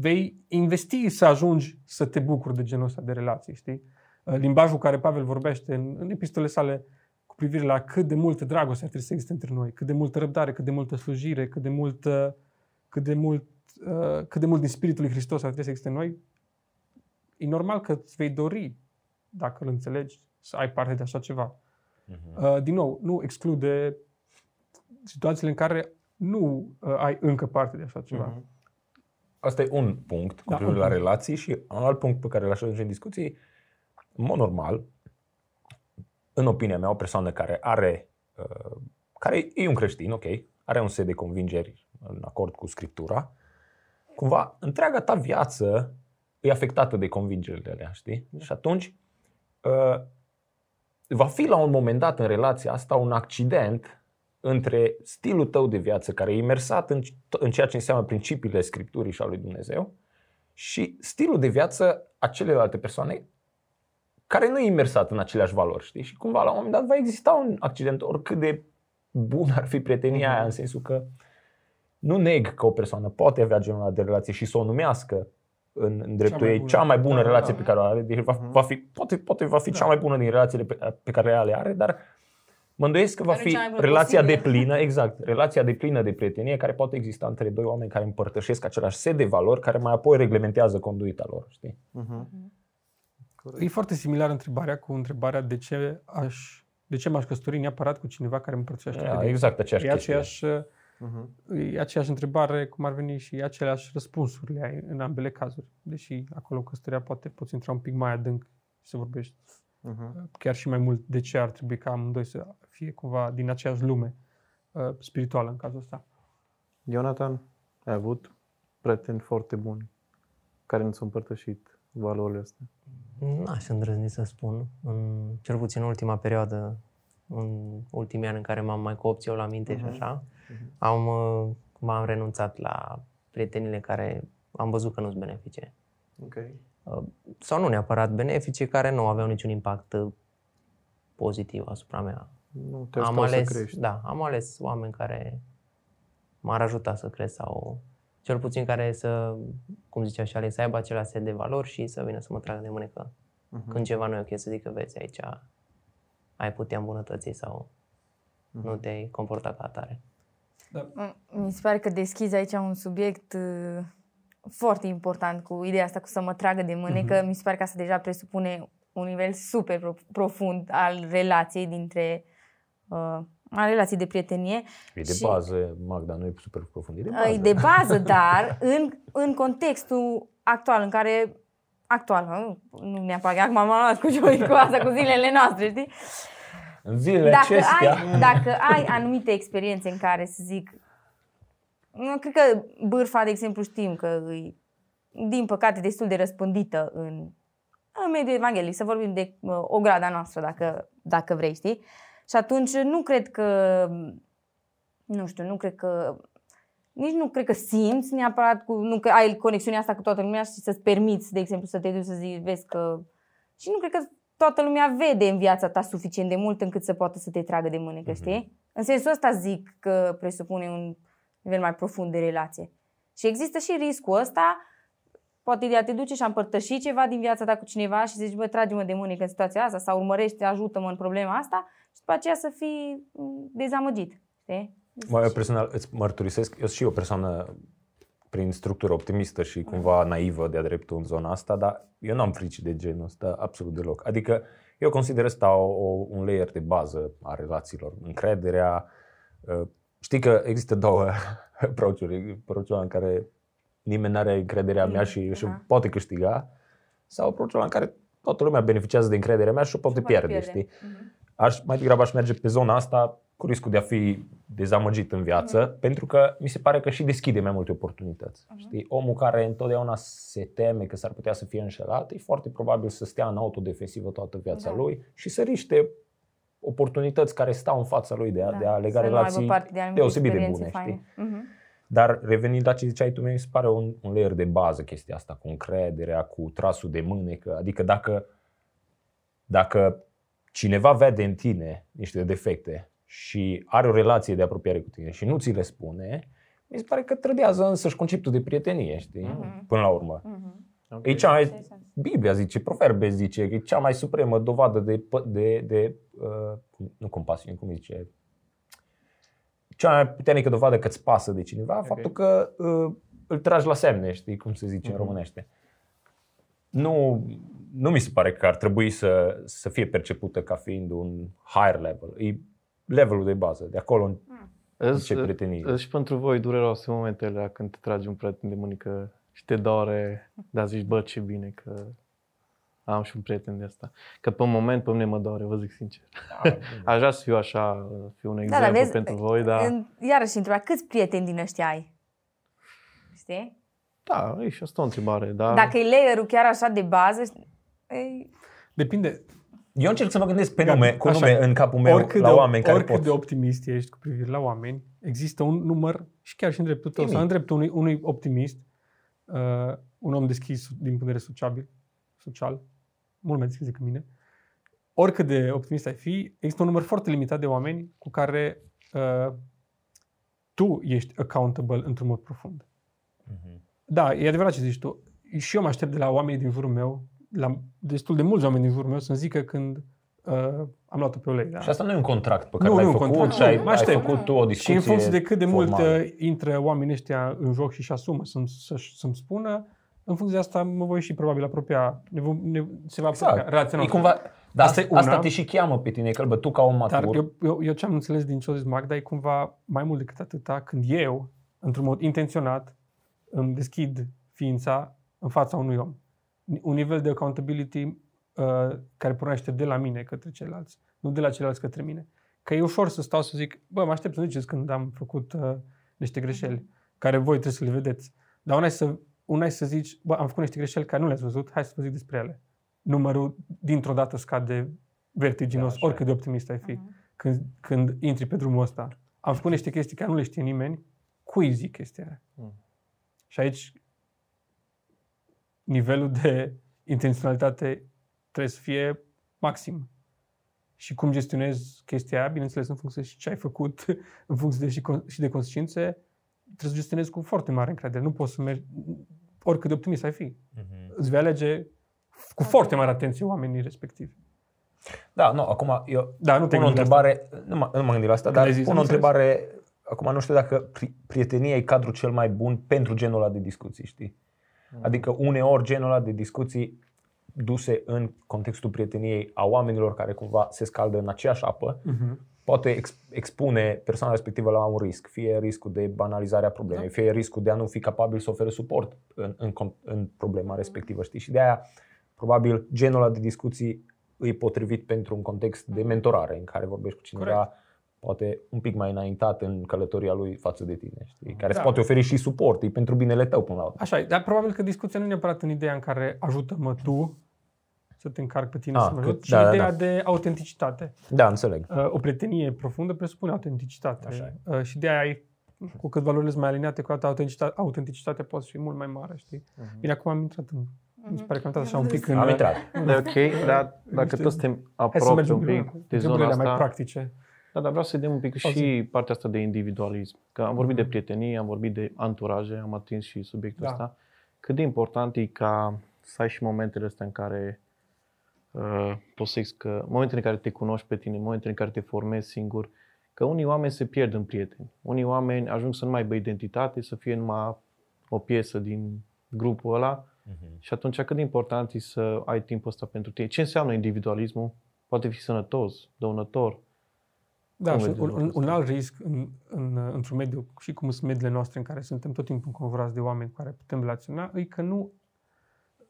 vei investi să ajungi să te bucuri de genul ăsta de relații, știi? Uh, Limbajul care Pavel vorbește în, în epistolele sale cu privire la cât de multă dragoste ar trebui să existe între noi, cât de multă răbdare, cât de multă slujire, cât de multă, cât de mult, uh, cât de mult din Spiritul lui Hristos ar trebui să existe în noi, e normal că îți vei dori, dacă îl înțelegi, să ai parte de așa ceva. Uh, din nou, nu exclude situațiile în care nu uh, ai încă parte de așa ceva. Mhm. Asta e un punct cu Da, privire un la punct. relații și un alt punct pe care l-aș aduce în discuție, în mod normal, în opinia mea, o persoană care are, uh, care e un creștin, ok, are un set de convingeri în acord cu Scriptura, cumva întreaga ta viață e afectată de convingerile alea, știi? Și atunci uh, va fi la un moment dat în relația asta un accident între stilul tău de viață care e imersat în, în ceea ce înseamnă principiile Scripturii și a lui Dumnezeu și stilul de viață a celelalte persoane care nu e imersat în aceleași valori, știi? Și cumva la un moment dat va exista un accident, oricât de bun ar fi prietenia aia, în sensul că nu neg că o persoană poate avea genul ăla de relație și să o numească în, în dreptul mai ei bună. cea mai bună Da, relație da. pe care o are, deci va, va fi, poate, poate va fi Da. cea mai bună din relațiile pe, pe care ea le are, dar mă îndoiesc că va Dar nu fi cea mai bună relația de posibilă. plină, exact, relația de plină de prietenie care poate exista între doi oameni care împărtășesc același set de valori care mai apoi reglementează conduita lor, știi? Mhm. E foarte similară întrebarea cu întrebarea de ce aș de ce m-aș căsători neapărat cu cineva care împărtășește Da, credința. exact aceeași E chestie. aceeași, Mhm. e aceeași întrebare, cum ar veni și aceleași răspunsuri le ai în ambele cazuri. Deși acolo în căsătoria poate poți intra un pic mai adânc și să vorbești Mhm. chiar și mai mult de ce ar trebui ca amândoi să fie cumva din aceeași lume uh, spirituală în cazul ăsta. Ionatan, ai avut prieteni foarte buni care nu s-au împărtășit valorile astea. N-aș îndrăzni să spun, în, cel puțin în ultima perioadă, în ultimii ani în care m-am mai coopțit eu la minte și așa, am, uh, m-am renunțat la prietenile care am văzut că nu sunt benefice. Ok. Uh, Sau nu neapărat benefice, care nu aveau niciun impact uh, pozitiv asupra mea. Nu te am ajută ales, să crești. da, am ales oameni care m-ar ajuta să cresc sau cel puțin care să, cum zicea și Alex, să aibă același set de valori și să vină să mă tragă de mânecă. Mhm. Când ceva nu e ok să zică, vezi, aici ai putea îmbunătăți sau Mhm. nu te-ai comportat ca atare. Mi se pare că deschizi aici un subiect uh, foarte important cu ideea asta cu să mă tragă de mânecă. Mi se pare că asta deja presupune un nivel super pro- profund al relației dintre uh, al relației de prietenie. E de Și- bază, Magda, nu e super profund, e de bază. E de bază, dar în, în contextul actual în care actual, nu, nu neapărat, că acum m-am luat cu joi cu asta, cu zilele noastre, știi? În zilele dacă acestea, ai, dacă ai anumite experiențe în care, să zic, nu, cred că bârfa, de exemplu, știm că e, din păcate, destul de răspândită în, în mediul evanghelic, să vorbim de uh, o grada noastră, dacă, dacă vrei, știi? Și atunci nu cred că, nu știu, nu cred că, nici nu cred că simți neapărat, cu, nu că ai conexiunea asta cu toată lumea și să-ți permiți, de exemplu, să te duci să zici, vezi că... Și nu cred că toată lumea vede în viața ta suficient de mult încât să poată să te tragă de mânecă, știi? În sensul ăsta zic că presupune un nivel mai profund de relație. Și există și riscul ăsta, poate de a te duce și a împărtăși ceva din viața ta cu cineva și zici, bă, trage-mă de mânecă în situația asta sau urmărește, ajută-mă în problema asta și după aceea să fii m, dezamăgit, știi? Mă, eu personal îți mărturisesc, eu sunt și o persoană prin structură optimistă și cumva naivă de-a dreptul în zona asta, dar eu n-am frici de genul ăsta absolut deloc. Adică eu consider asta o, o, un layer de bază a relațiilor. Încrederea. Uh, Știi că există două approach-uri. approach în care nimeni nu are încrederea mea și, și Aha. poate câștiga sau approach în care toată lumea beneficiază de încrederea mea și o poate Și poate pierde, pierde. știi? aș, mai degrabă aș merge pe zona asta cu riscul de a fi dezamăgit în viață, pentru că mi se pare că și deschide mai multe oportunități. Știi? Omul care întotdeauna se teme că s-ar putea să fie înșelat, e foarte probabil să stea în autodefensivă toată viața Da. lui și să riște oportunități care stau în fața lui de a, de a lega Da. să nu aibă relații parte de anumite deosebit de experiențe bune. Știi? faine. Mhm. Dar revenind la ce ziceai tu, mi se pare un, un layer de bază chestia asta, cu încrederea, cu trasul de mânecă. Adică dacă, dacă cineva vede în tine niște defecte și are o relație de apropiare cu tine și nu ți le spune, mi se pare că trădează însăși conceptul de prietenie, știi? Mhm. Până la urmă. Mhm. Ok. E cea mai, Interesant. Biblia zice, Proverbe zice, că e cea mai supremă dovadă de, pă- de, de uh, cum- nu compasiune, cum zice, cea mai puternică dovadă că îți pasă de cineva, Ok. faptul că uh, îl tragi la semne, știi cum se zice în Mhm. românește. Nu, nu mi se pare că ar trebui să, să fie percepută ca fiind un higher level. E levelul de bază, de acolo Îți- ce prietenie. îți Și pentru voi dureroase momentele alea când te tragi un prieten de mânică și te doare, dar zici, bă, ce bine că am și un prieten de asta. Că pe un moment pe mine mă doare, vă zic sincer. Aș vrea să fiu așa, fiu un Da, exemplu dar vezi, pentru voi, dar în- Iarăși întreba, câți prieteni din ăștia ai? Știi? da, e și asta o întrebare. Dar Dacă e layer chiar așa de bază, e, Depinde. Eu încerc să mă gândesc pe Gabi, nume, cu așa nume e. în capul meu oricât la de, oameni care oricât pot. de optimist ești cu privire la oameni, există un număr, și chiar și în dreptul tău, Nimic. sau în dreptul unui, unui optimist, uh, un om deschis din punct de vedere sociabil, social, mult mai deschis decât mine, oricât de optimist ai fi, există un număr foarte limitat de oameni cu care uh, tu ești accountable într-un mod profund. Mhm. Da, e adevărat ce zici tu. Și eu mă aștept de la oamenii din jurul meu, la destul de mulți oameni din jurul meu, să-mi zică când uh, am luat-o pe ulei. Da? Și asta nu e un contract pe care Nu, l-ai nu e un făcut contract, și ai, nu, mă ai aștept. făcut tu o Și discuție în funcție de cât de mult formală. uh, intră oamenii ăștia în joc și-și asumă să-mi, să, să-mi spună, în funcție de asta mă voi și probabil apropia, ne vom, ne, se va apropia Exact. relația E noastră. cumva, da, Asta asta, e una. asta te și cheamă pe tine, că bă, tu ca om matur. Dar eu, eu, eu ce am înțeles din ce a zis Magda e cumva mai mult decât atâta când eu, într-un mod intenționat, îmi deschid ființa în fața unui om. Un nivel de accountability uh, care pornește de la mine către ceilalți, nu de la ceilalți către mine. Că e ușor să stau să zic, bă, mă aștept să ziceți când am făcut uh, niște greșeli, care voi trebuie să le vedeți. Dar una e să, una e să zici, bă, am făcut niște greșeli care nu le-ați văzut, hai să vă zic despre ele. Numărul dintr-o dată scade vertiginos, Da, așa e. oricât de optimist ai fi Mhm. când, când intri pe drumul ăsta. Am făcut niște chestii care nu le știe nimeni, cui îi zic chestia aia? Mm. Și aici nivelul de intenționalitate trebuie să fie maxim. Și cum gestionezi chestia aia, bineînțeles, în funcție și ce ai făcut, în funcție de și, con- și de consecințe, trebuie să gestionezi cu foarte mare încredere. Nu poți să mergi, oricât de optimist ai fi. Mhm. Îți vei alege cu foarte mare atenție oamenii respectivi. Da, nu, acum eu Da, nu te pun o gândi la asta. întrebare, nu, mă- nu m-am gândit la asta, Când ai dar zis, pun am o înțeles. întrebare, acum nu știu dacă pri- prietenia e cadrul cel mai bun pentru genul ăla de discuții, știi? Adică uneori genul ăla de discuții duse în contextul prieteniei a oamenilor care cumva se scaldă în aceeași apă, Mhm. poate ex- expune persoana respectivă la un risc, fie riscul de banalizare a problemei, Da. fie riscul de a nu fi capabil să ofere suport în, în, con- în problema respectivă, știi? Și de aia, probabil, genul ăla de discuții îi potrivit pentru un context de mentorare în care vorbești cu cineva Corect. poate un pic mai înaintat în călătoria lui față de tine, știi? Care Da. îți poate oferi și suport, e pentru binele tău până la urmă. Așa e, dar probabil că discuția nu e neapărat în ideea în care ajută-mă tu să te încarc pe tine Ah, să mă că- ajut, ci da, da, ideea da. de autenticitate. Da, înțeleg. Uh, O prietenie profundă presupune autenticitate. Așa e. Uh, Și de aia ai, cu cât valorile sunt mai aliniate, cu atât autenticitatea, autenticitatea poate fi mult mai mare, știi? Bine, acum am intrat în... Mi se pare că am intrat așa un pic în... Am intrat. Da, ok, dar dacă Niște- tot suntem Hai să aproape mergem un prin pic de întrebările zona alea mai asta, practice. da, dar vreau să vedem un pic O și partea asta de individualism. Că am vorbit de prietenie, am vorbit de anturaje, am atins și subiectul Da. ăsta. Cât de important e ca să ai și momentele astea în care uh, poți să că momentele în care te cunoști pe tine, momentele în care te formezi singur, că unii oameni se pierd în prieteni. Unii oameni ajung să nu mai aibă identitate, să fie numai o piesă din grupul ăla și atunci cât de important e să ai timpul ăsta pentru tine? Ce înseamnă individualismul? Poate fi sănătos, dăunător. Da, Cum și vedeți un, lucrul un, un ăsta? alt risc în, în, într-un mediu, și cum sunt mediile noastre în care suntem tot timpul înconjurați de oameni cu care putem relaționa, e că nu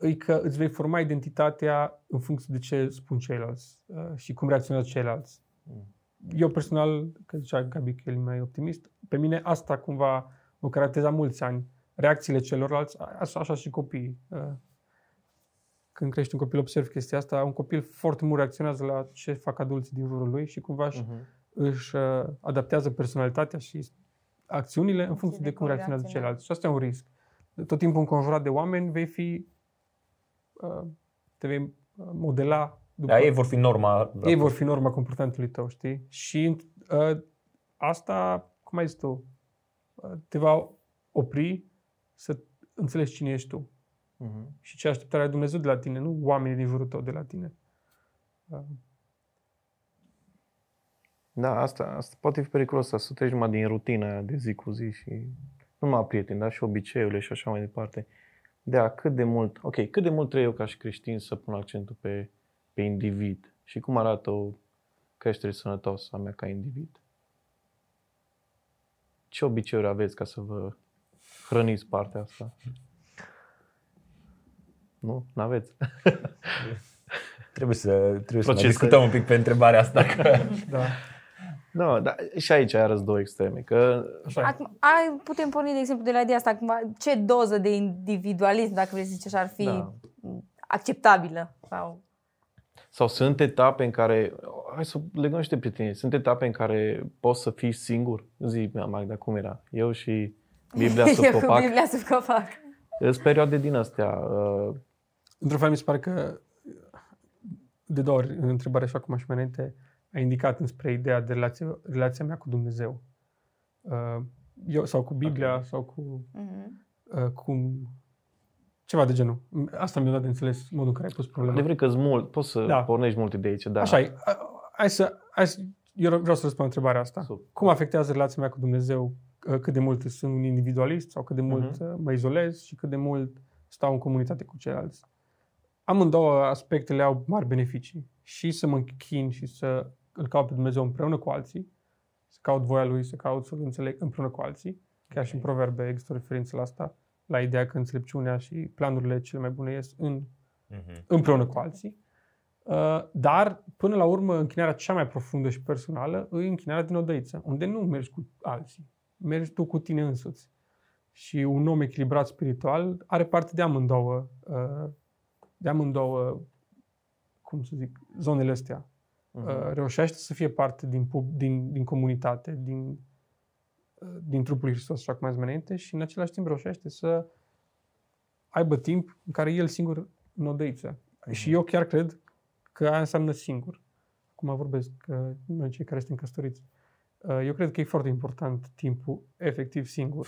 e că îți vei forma identitatea în funcție de ce spun ceilalți uh, și cum reacționează ceilalți. Mm. Eu personal, că zicea Gabi că el e mai optimist, pe mine asta cumva mă caracteriza mulți ani. Reacțiile celorlalți, a- așa, așa și copiii. Uh, Când crești un copil, observ chestia asta, un copil foarte mult reacționează la ce fac adulții din jurul lui și cumva își Uh-huh. își uh, adaptează personalitatea și acțiunile în funcție de cum reacționează reacționează. ceilalți. Și asta e un risc. Tot timpul înconjurat de oameni vei fi, uh, te vei uh, modela după... Da, ei vor fi norma. ei vor fi norma comportamentului tău, știi? Și uh, asta, cum ai zis tu, uh, te va opri să înțelegi cine ești tu Uh-huh. și ce așteptare are Dumnezeu de la tine, nu oamenii din jurul tău de la tine. Uh, Da, asta, asta poate fi periculos, să treci numai din rutina aia de zi cu zi și nu numai prieteni, dar și obiceiurile și așa mai departe. Da, cât de mult, ok, cât de mult trebuie eu ca și creștin să pun accentul pe, pe individ și cum arată o creștere sănătoasă a mea ca individ? Ce obiceiuri aveți ca să vă hrăniți partea asta? Nu? N-aveți? Trebuie să, trebuie să mai Procesezi. discutăm un pic pe întrebarea asta. Că... da, Nu, dar și aici ai două extreme, că așa e. Acum, ai, putem porni, de exemplu, de la ideea asta, acum, ce doză de individualism, dacă vrei să zici așa, ar fi Da. acceptabilă? Sau... Sau sunt etape în care, hai să legăm și de prietenie, sunt etape în care poți să fii singur? Zi, Magda, cum era? Eu și Biblia sub Eu cu copac. Biblia sub copac. Sunt perioade din astea. uh, Într-un fel mi se pare că de două ori în întrebare, așa cum aș mai înainte, a indicat înspre ideea de relație, relația mea cu Dumnezeu. Uh, Eu, sau cu Biblia, okay. sau cu, Mhm. uh, cu ceva de genul. Asta mi-a dat de înțeles modul în care ai pus problema. Adevărul că mult, poți să Da. da. pornești multe de aici, da. Așa e. A- Hai să, hai să, eu vreau să răspund la întrebarea asta. Super. Cum afectează relația mea cu Dumnezeu uh, cât de mult sunt un individualist sau cât de mult Mhm. uh, mă izolez și cât de mult stau în comunitate cu ceilalți. Amândouă aspectele au mari beneficii. Și să mă închin și să îl caut pe Dumnezeu împreună cu alții, să caut voia Lui, să caut să-L înțeleg împreună cu alții. Chiar și în proverbe există o referință la asta, la ideea că înțelepciunea și planurile cele mai bune ies în Mhm. împreună cu alții. Uh, Dar, până la urmă, închinarea cea mai profundă și personală e închinarea din odăiță, unde nu mergi cu alții, mergi tu cu tine însuți. Și un om echilibrat spiritual are parte de amândouă, uh, de amândouă, cum să zic, zonele astea. Mhm. Uh, Reușește să fie parte din, pub- din, din comunitate, din, uh, din trupul lui Hristos, așa cum ați zis mai înainte, și în același timp reușește să aibă timp în care el singur în odăiță. Și eu chiar cred că aia înseamnă singur. Acum vorbesc că noi cei care suntem căsătoriți. Uh, Eu cred că e foarte important timpul efectiv singur.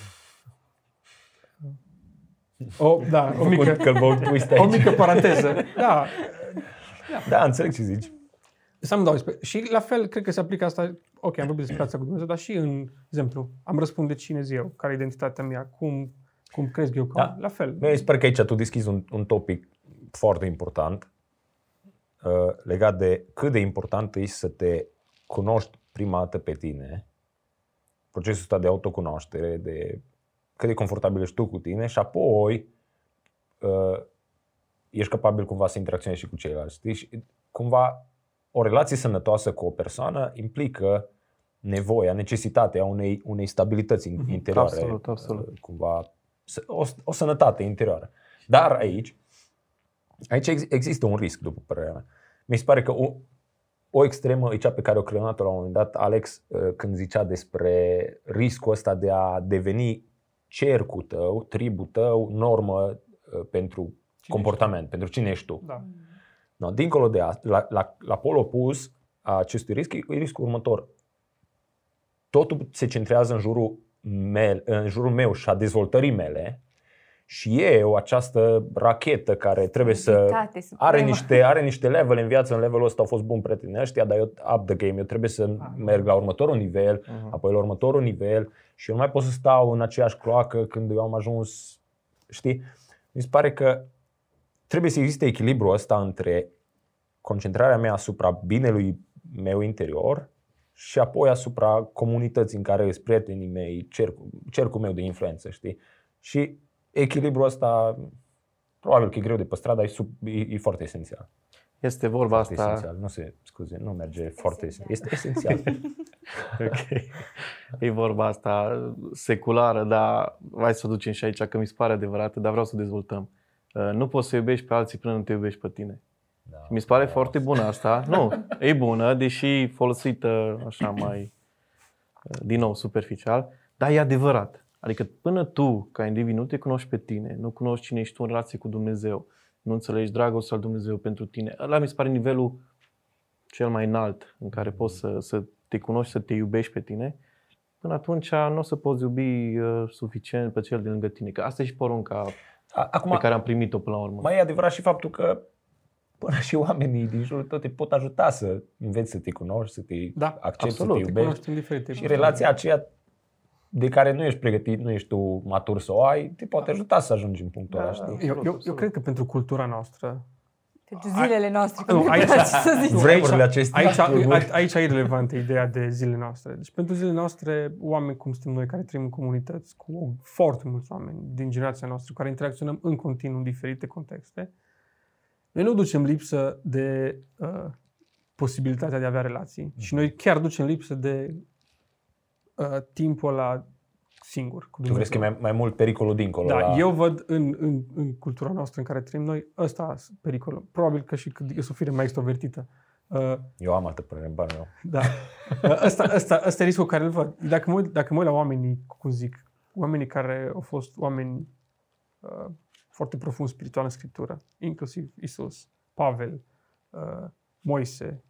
O, da, o mică, Că vă twist o aici. mică paranteză. Da, Da, înțeleg ce zici. Să am dau despre. Și la fel, cred că se aplică asta, ok, am vorbit despre asta cu Dumnezeu, dar și în exemplu, am răspunde cine zi eu, care e identitatea mea, cum, cum crezi eu că Da. la fel. Eu sper că aici tu deschizi un, un topic foarte important uh, legat de cât de important e să te cunoști prima dată pe tine, procesul ăsta de autocunoaștere, de cât de confortabil ești tu cu tine și apoi uh, ești capabil cumva să interacționezi și cu ceilalți. Știi? Și cumva o relație sănătoasă cu o persoană implică nevoia, necesitatea unei, unei stabilități in- interioare. Absolut, absolut. uh, Cumva s- o, o sănătate interioară. Dar aici, aici ex- există un risc, după părerea mea. Mi se pare că o, o extremă e cea pe care o creionat-o la un moment dat Alex uh, când zicea despre riscul ăsta de a deveni cercul tău, tribul tău, normă uh, pentru comportament, pentru cine ești tu. Da. No, dincolo de asta, la, la, la pol opus a acestui risc, e riscul următor. Totul se centrează în jurul, mele, în jurul meu și a dezvoltării mele și eu, această rachetă care trebuie să Entitate supremă. are niște, are niște level în viață, în levelul ăsta au fost buni prietenii ăștia, dar eu up the game, eu trebuie să merg la următorul nivel, Mhm. apoi la următorul nivel și eu nu mai pot să stau în aceeași cloacă când eu am ajuns, știi? Mi se pare că trebuie să existe echilibru ăsta între concentrarea mea asupra binelui meu interior și apoi asupra comunității în care sunt prietenii mei, cercul, cercul meu de influență, știi? Și echilibrul ăsta, probabil că e greu de păstrat, dar e, sub, e, e foarte esențial. Este vorba Foarte asta. esențial. Nu se, scuze, nu merge foarte esențial. Este esențial. Ok. E vorba asta seculară, dar hai să o ducem și aici, că mi se pare adevărată, dar vreau să o dezvoltăm. Uh, Nu poți să iubești pe alții până nu te iubești pe tine. Da. Mi se pare foarte bună asta. Nu, e bună, deși folosită așa mai, uh, din nou, superficial, dar e adevărat. Adică până tu, ca individ, nu te cunoști pe tine, nu cunoști cine ești tu în relație cu Dumnezeu, nu înțelegi dragostea lui Dumnezeu pentru tine, ăla mi se pare nivelul cel mai înalt în care poți să, să te cunoști, să te iubești pe tine, până atunci nu o să poți iubi uh, suficient pe cel de lângă tine. Că asta e și porunca A- Acum, pe care am primit-o până la urmă. mai e adevărat și faptul că până și oamenii din jurul tău te pot ajuta să înveți să te cunoști, să te Da, accepti, să absolut. te Te iubești. cunoști în diferite Și relația aceea de care nu ești pregătit, nu ești tu matur să o ai, te poate ajuta să ajungi în punctul Da, ăla, da. știi? Eu, eu, eu Absolut. cred că pentru cultura noastră Pentru zilele noastre, Nu, cum aici- îmi place să zic. Vremurile acestea. Aici, lucruri. aici, aici e relevantă ideea de zilele noastre. Deci pentru zilele noastre, oameni cum suntem noi, care trăim în comunități cu foarte mulți oameni din generația noastră, cu care interacționăm în continuu în diferite contexte, noi nu ducem lipsă de uh, posibilitatea de a avea relații. Și noi chiar ducem lipsă de uh, timpul ăla singur cu Tu crezi că e mai, mai mult pericolul dincolo? Da, la... eu văd în, în, în cultura noastră în care trăim noi, ăsta e pericolul. Probabil că și că e o fire mai extrovertită. Uh, Eu am altă părere, în banul meu. da. Uh, ăsta, ăsta, ăsta e riscul care îl văd. Dacă mă, uit, dacă mă uit la oamenii, cum zic, oamenii care au fost oameni uh, foarte profund spiritual în Scriptură, inclusiv Isus, Pavel, uh, Moise,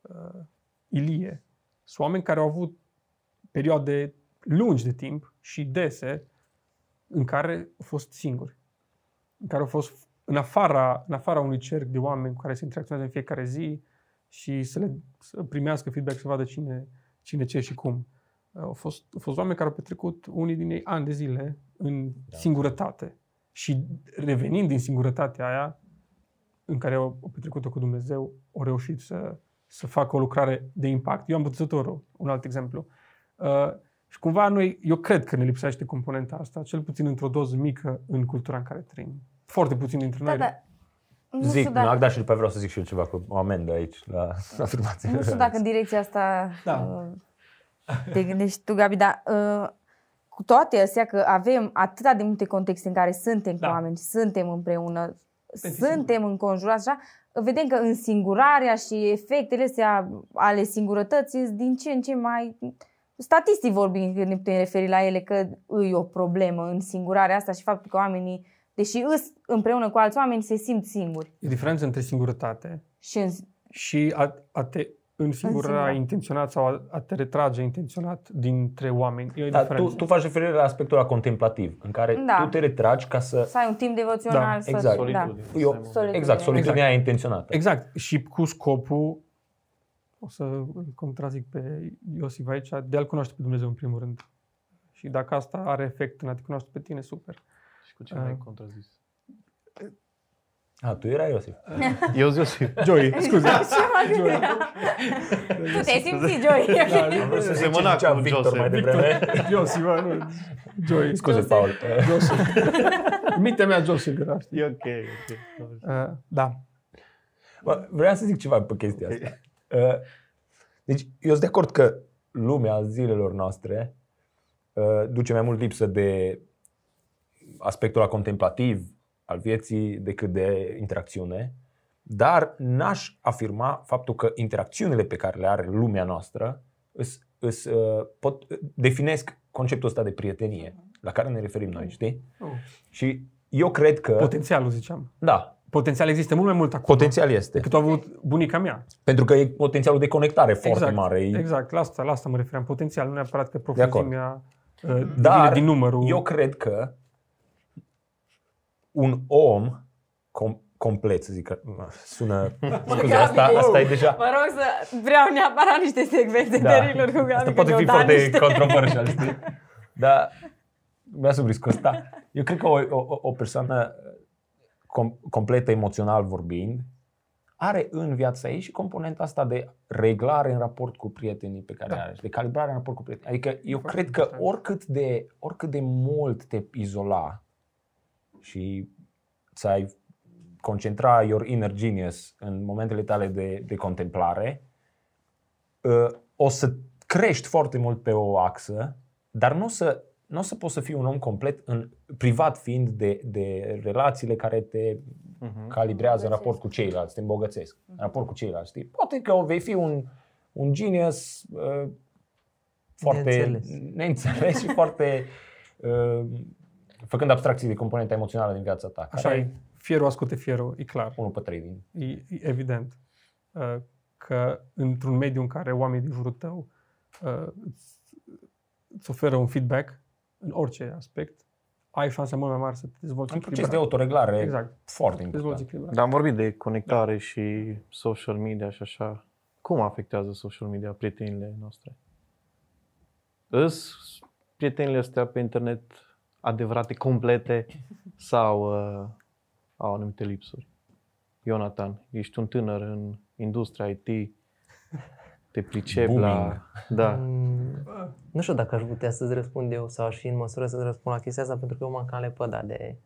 uh, Ilie, sunt oameni care au avut perioade lungi de timp și dese în care au fost singuri. În care au fost în afara, în afara unui cerc de oameni cu care se interacționează în fiecare zi și să le să primească feedback, să vadă cine, cine ce și cum. Au fost, au fost oameni care au petrecut unii din ei ani de zile în da. singurătate. Și revenind din singurătatea aia, în care au, au petrecut-o cu Dumnezeu, au reușit să, să facă o lucrare de impact. Eu am bătătorul, un alt exemplu. Uh, și cumva noi, eu cred că ne lipsește componenta asta, cel puțin într-o doză mică în cultura în care trăim. Foarte puțin dintre Da, noi. da. Nu Zic, știu dacă, Magda, și după vreau să zic și eu ceva cu o amendă aici la afirmație. nu știu dacă în direcția asta Da. uh, te gândești tu, Gabi, dar uh, cu toate astea că avem atât de multe contexte în care suntem Da. cu oameni, suntem împreună, Pentru suntem înconjurați așa, vedem că însingurarea și efectele astea ale singurătății sunt din ce în ce mai statistic vorbind, când ne putem referi la ele, că e o problemă în singurarea asta și faptul că oamenii, deși îs împreună cu alți oameni, se simt singuri. E diferența între singurătate Și în, și a, a te însingura Însingura. intenționat sau a, a te retrage intenționat dintre oameni. E o Da, diferență. tu, tu faci referire la aspectul ăla contemplativ, în care Da. tu te retragi ca să... să ai un timp devoțional. Da, să, exact. Da. Solitudine. Eu, Solitudine. exact, solitudinea aia intenționată. Exact. Și cu scopul, o să îl contrazic pe Iosif aici, de a-L cunoaște pe Dumnezeu în primul rând. Și dacă asta are efect în a te cunoaște pe tine, super. Și cu ce mai Ah. contrazis? A, tu erai Iosif. Eu zi Iosif. Joey, scuze. Joey. Tu te-ai simțit, Joy. Da, Am vrut să Zice semăna cea cu Victor Joseph. mai devreme. Iosif, mă, nu. Joey. Scuze, Paul. Joseph. Mintea mea Joseph era, știi? E ok, ok. Uh, da. Bă, vreau să zic ceva pe chestia asta. Uh, Deci, eu sunt de acord că lumea zilelor noastre uh, duce mai mult lipsă de aspectul ăla contemplativ al vieții decât de interacțiune, dar n-aș afirma faptul că interacțiunile pe care le are lumea noastră îs, îs, uh, pot, definesc conceptul ăsta de prietenie la care ne referim noi, știi? Oh. Și eu cred că, Potențialul, ziceam. da, Potențial există mult mai mult acum potențial este. decât a avut bunica mea. Pentru că e potențialul de conectare foarte exact, mare. E- Exact, la asta, la asta mă refeream. Potențial, nu neapărat că acord. profunzimea uh, vine Dar din numărul. eu cred că un om com- complet, să zic că sună... Scuze, asta, asta e deja... Mă rog să vreau neapărat niște secvențe Da. de reel cu Gabi. Asta că poate mi-au fi dat foarte niște- controversial, știi? Dar mi-a sub riscul ăsta. Eu cred că o, o, o persoană com, completă emoțional vorbind are în viața ei și componenta asta de reglare în raport cu prietenii pe care Da. are și de calibrare în raport cu prietenii. Adică eu Foarte cred că important. oricât de, oricât de mult te izola și să ai concentra your inner genius în momentele tale de, de contemplare, uh, o să crești foarte mult pe o axă, dar nu o să, nu o să poți să fii un om complet în privat fiind de, de relațiile care te Mhm. calibrează în Îmbogățesc. raport cu ceilalți, te îmbogățesc în raport cu ceilalți. Știi? Poate că o vei fi un, un genius uh, foarte Neînțeles. neînțeles și foarte uh, făcând abstracții de componenta emoțională din viața ta. Așa e. Fierul ascute fierul, e clar. 1 pe 3 din. E, e evident uh, că într-un mediu în care oamenii din jurul tău uh, îți, îți oferă un feedback în orice aspect, ai șanse mult mai mari să te dezvolți Un proces de echilibrat. autoreglare Exact. foarte Dezvolți important. echilibrat. Dar am vorbit de conectare și social media și așa. Cum afectează social media prietenile noastre? Îs prietenile astea pe internet adevărate, complete sau uh, au anumite lipsuri? Ionatan, ești un tânăr în industria IT, te pricepi Booming. la... Da. Mm, nu știu dacă aș putea să-ți răspund eu sau aș fi în măsură să-ți răspund la chestia asta pentru că eu m-am cam lepădat de,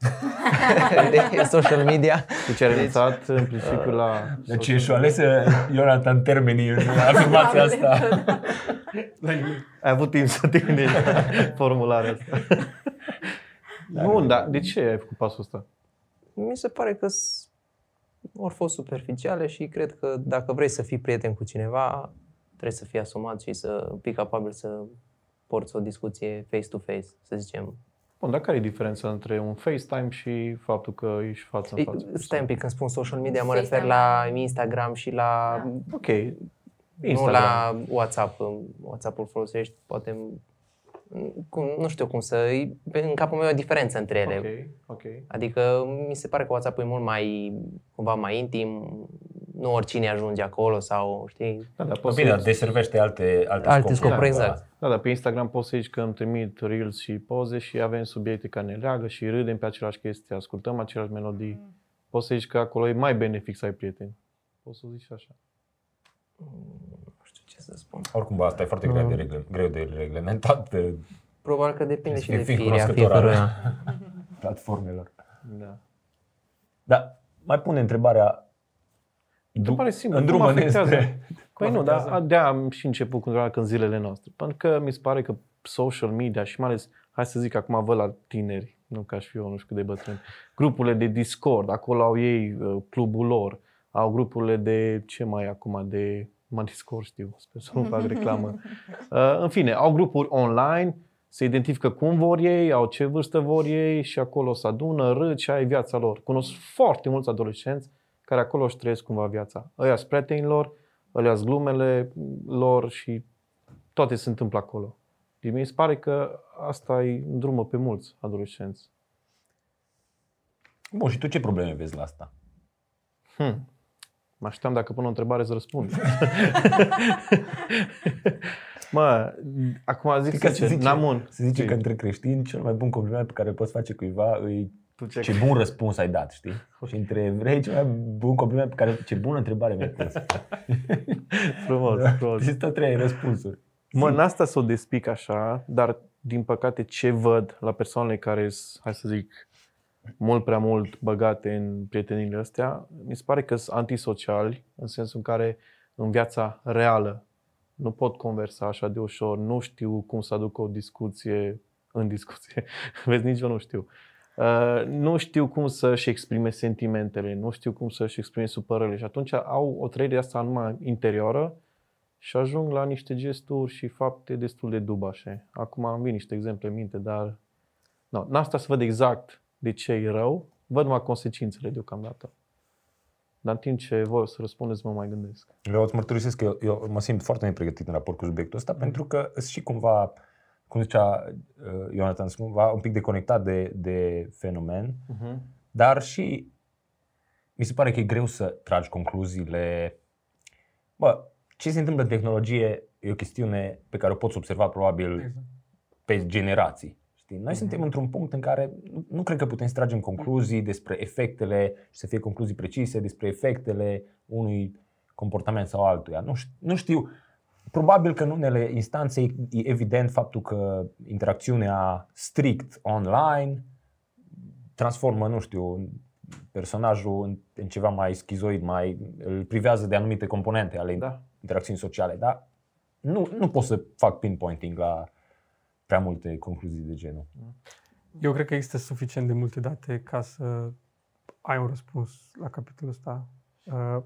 de social media. Deci ai renunțat în principiu la... Deci și ales Ionatan termenii în afirmația asta. Ai avut timp să te gândești formularea asta. Bun, dar de ce ai făcut pasul ăsta? Mi se pare că s- ori fost superficiale și cred că dacă vrei să fii prieten cu cineva, trebuie să fii asumat și să fii capabil să porți o discuție face-to-face, să zicem. Bun, dar care e diferența între un FaceTime și faptul că ești față în Ei, față? Stai un pic, când spun social media, mă FaceTime. refer la Instagram și la... Ok, Nu Instagram. la WhatsApp. WhatsApp-ul folosești, poate... Cum, nu știu cum să... În capul meu e o diferență între ele. Ok, ok. Adică mi se pare că WhatsApp e mult mai, cumva mai intim, nu oricine ajunge acolo sau, știi? Da, dar poți Bine, să dar deservește alte, alte, Alte scopuri, Da. exact. Da, dar pe Instagram poți să zici că îmi trimit reels și poze și avem subiecte care ne leagă și râdem pe același chestii, ascultăm aceleași melodii. Poți să zici că acolo e mai benefic să ai prieteni. Poți să zici și așa. Nu știu ce să spun. Oricum, bă, asta e foarte greu de, regle, greu de reglementat de Probabil că depinde și de Fii firea cunoscător al- fiecăruia. platformelor. Da. Dar mai pune întrebarea Întrebare simplă. în cum drumul afectează? despre... Păi nu, dar de am și început cu întrebarea că în zilele noastre. Pentru că mi se pare că social media și mai ales, hai să zic acum văd la tineri, nu ca și eu, nu știu cât de bătrân, grupurile de Discord, acolo au ei uh, clubul lor, au grupurile de, ce mai e acum, de, mă Discord știu, sper să nu fac reclamă. Uh, în fine, au grupuri online, se identifică cum vor ei, au ce vârstă vor ei și acolo se adună, râd și ai viața lor. Cunosc foarte mulți adolescenți care acolo își trăiesc cumva viața. Ăia sunt prietenii lor, ăia sunt glumele lor și toate se întâmplă acolo. Și mi se pare că asta îi îndrumă pe mulți adolescenți. Bun, și tu ce probleme vezi la asta? Hmm. Mă așteptam dacă pun o întrebare să răspund. mă, acum zic Că se sincer, zice, n-am un... se zice Zi. că între creștini cel mai bun compliment pe care îl poți face cuiva îi Tu ce ce bun răspuns ai dat, știi? Și între evrei cel mai bun compliment pe care ce bună întrebare mi-ai pus. frumos, frumos. Există trei răspunsuri. Mă, în asta să o despic așa, dar din păcate ce văd la persoanele care sunt, hai să zic, mult prea mult băgate în prietenile astea, mi se pare că sunt antisociali, în sensul în care în viața reală nu pot conversa așa de ușor, nu știu cum să aduc o discuție în discuție. Vezi, nici eu nu știu. Uh, nu știu cum să-și exprime sentimentele, nu știu cum să-și exprime supărările și atunci au o trăire asta numai interioară și ajung la niște gesturi și fapte destul de dubașe. Acum am vin niște exemple în minte, dar no, n asta să văd exact de ce e rău, văd numai consecințele deocamdată. Dar în timp ce voi o să răspundeți, mă mai gândesc. Eu îți mărturisesc că eu, eu mă simt foarte nepregătit în raport cu subiectul ăsta, pentru că sunt și cumva, cum zicea uh, Ionatan, sunt cumva un pic deconectat de, de fenomen, Uh-huh. dar și mi se pare că e greu să tragi concluziile. Bă, ce se întâmplă în tehnologie e o chestiune pe care o poți observa probabil Exact. pe generații. Știi? Noi suntem într-un punct în care nu, nu cred că putem să tragem concluzii despre efectele și să fie concluzii precise despre efectele unui comportament sau altuia. Nu știu, nu știu. Probabil că în unele instanțe e e evident faptul că interacțiunea strict online transformă, nu știu, personajul în, în ceva mai schizoid, mai îl privează de anumite componente ale Da. interacțiunii sociale, dar nu, nu pot să fac pinpointing la prea multe concluzii de genul. Eu cred că există suficient de multe date ca să ai un răspuns la capitolul ăsta. Uh,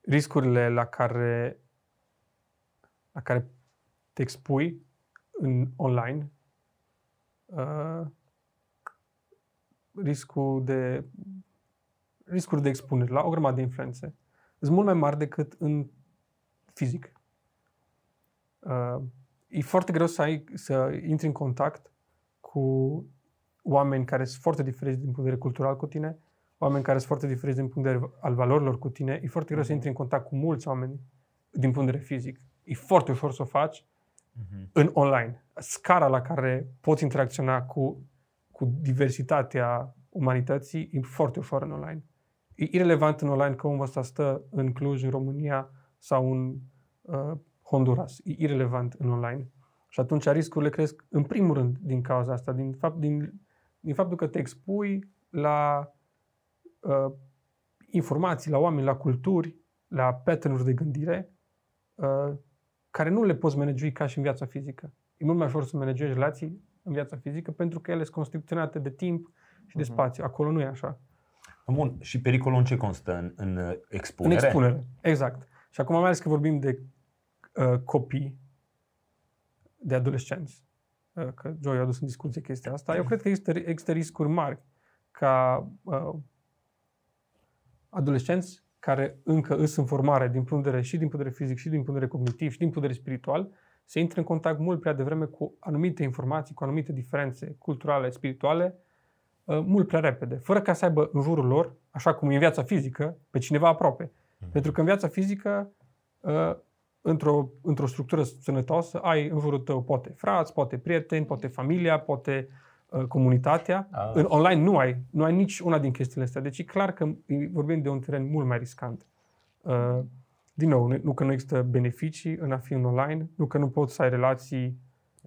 riscurile la care, la care te expui în online, uh, riscul de riscuri de expunere la o grămadă de influențe sunt mult mai mari decât în fizic. Uh, e foarte greu să, ai, să intri în contact cu oameni care sunt foarte diferiți din punct de vedere cultural cu tine, oameni care sunt foarte diferiți din punct de vedere al valorilor cu tine. E foarte greu să intri în contact cu mulți oameni din punct de vedere fizic. E foarte ușor să o faci în online. Scara la care poți interacționa cu, cu diversitatea umanității e foarte ușor în online. E irrelevant în online că omul ăsta stă în Cluj, în România sau în uh, Honduras. E irrelevant în online. Și atunci riscurile cresc în primul rând din cauza asta, din, fapt, din, din faptul că te expui la uh, informații, la oameni, la culturi, la pattern de gândire uh, care nu le poți managui ca și în viața fizică. E mult mai ușor să managezi relații în viața fizică pentru că ele sunt constricționate de timp și de Mhm. spațiu. Acolo nu e așa. Bun, și pericolul în ce constă? În, în uh, expunere? În expunere, exact. Și acum mai ales că vorbim de uh, copii, de adolescenți, uh, că Joy a adus în discuție chestia asta, eu cred că există, există riscuri mari ca uh, adolescenți care încă îs în formare din punct de vedere și din punct de vedere fizic și din punct de vedere cognitiv și din punct de vedere spiritual, să intre în contact mult prea devreme cu anumite informații, cu anumite diferențe culturale, spirituale, uh, mult prea repede, fără ca să aibă în jurul lor, așa cum e în viața fizică, pe cineva aproape. Pentru că în viața fizică, uh, într-o, într-o structură sănătoasă, ai în jurul tău poate frați, poate prieteni, poate familia, poate uh, comunitatea. Ah. În online nu ai, nu ai nici una din chestiile astea. Deci e clar că vorbim de un teren mult mai riscant. Uh, din nou, nu- nu că nu există beneficii în a fi în online, nu că nu poți să ai relații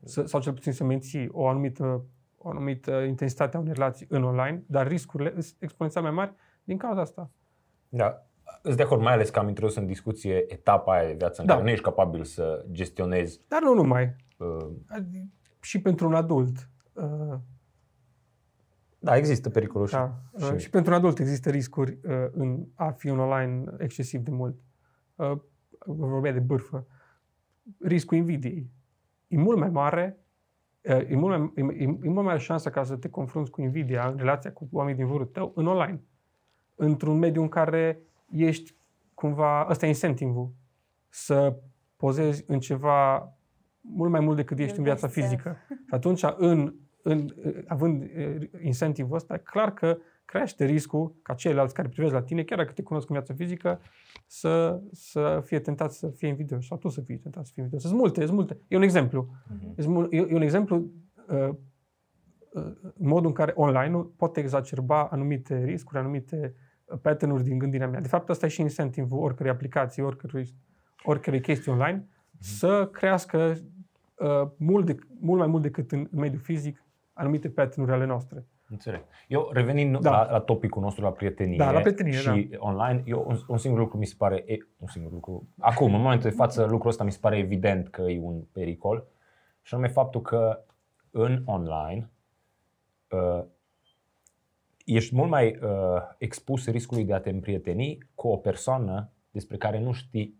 să, sau cel puțin să menții o anumită, o anumită intensitate a unei relații în online, dar riscurile sunt exponențial mai mari din cauza asta. Da. Îți de acord, mai ales că am introdus în discuție etapa aia de viață în Da. care nu ești capabil să gestionezi Dar nu numai. uh, Adi- Și pentru un adult. Uh, Da, există pericolul da. și, Uh, și pentru un adult există riscuri uh, în a fi un online excesiv de mult. Uh, vorbea de bârfă. Riscul invidiei. E mult mai mare, uh, e mult mai, e, e, e mult mai mare șansa ca să te confrunți cu invidia în relația cu oamenii din jurul tău în online. Într-un mediu în care ești cumva, ăsta e incentive-ul, să pozezi în ceva mult mai mult decât ești în viața Yourself. fizică. Și atunci, în, în, având eh, incentive-ul ăsta, clar că crește riscul ca ceilalți care privesc la tine, chiar dacă te cunosc în viața fizică, să, să fie tentat să fie invidios sau tu să fii tentat să fii invidios. Sunt multe, sunt multe. E un exemplu. E mul- E, e un exemplu uh, uh, modul în care online-ul poate exacerba anumite riscuri, anumite uh, pattern-uri din gândirea mea. De fapt, asta e și incentive-ul oricărei aplicații, oricărui, oricărei chestii online, să crească uh, mult, de, mult mai mult decât în mediul fizic anumite pattern-uri ale noastre. Înțeleg. Eu revenind Da. la, la topicul nostru, la prietenie, Da, la prietenie, și online, eu un, un singur lucru mi se pare, e, un singur lucru, acum, în momentul de față, lucrul ăsta mi se pare evident că e un pericol, și anume faptul că în online uh, ești mult mai uh, expus riscului de a te împrieteni cu o persoană despre care nu știi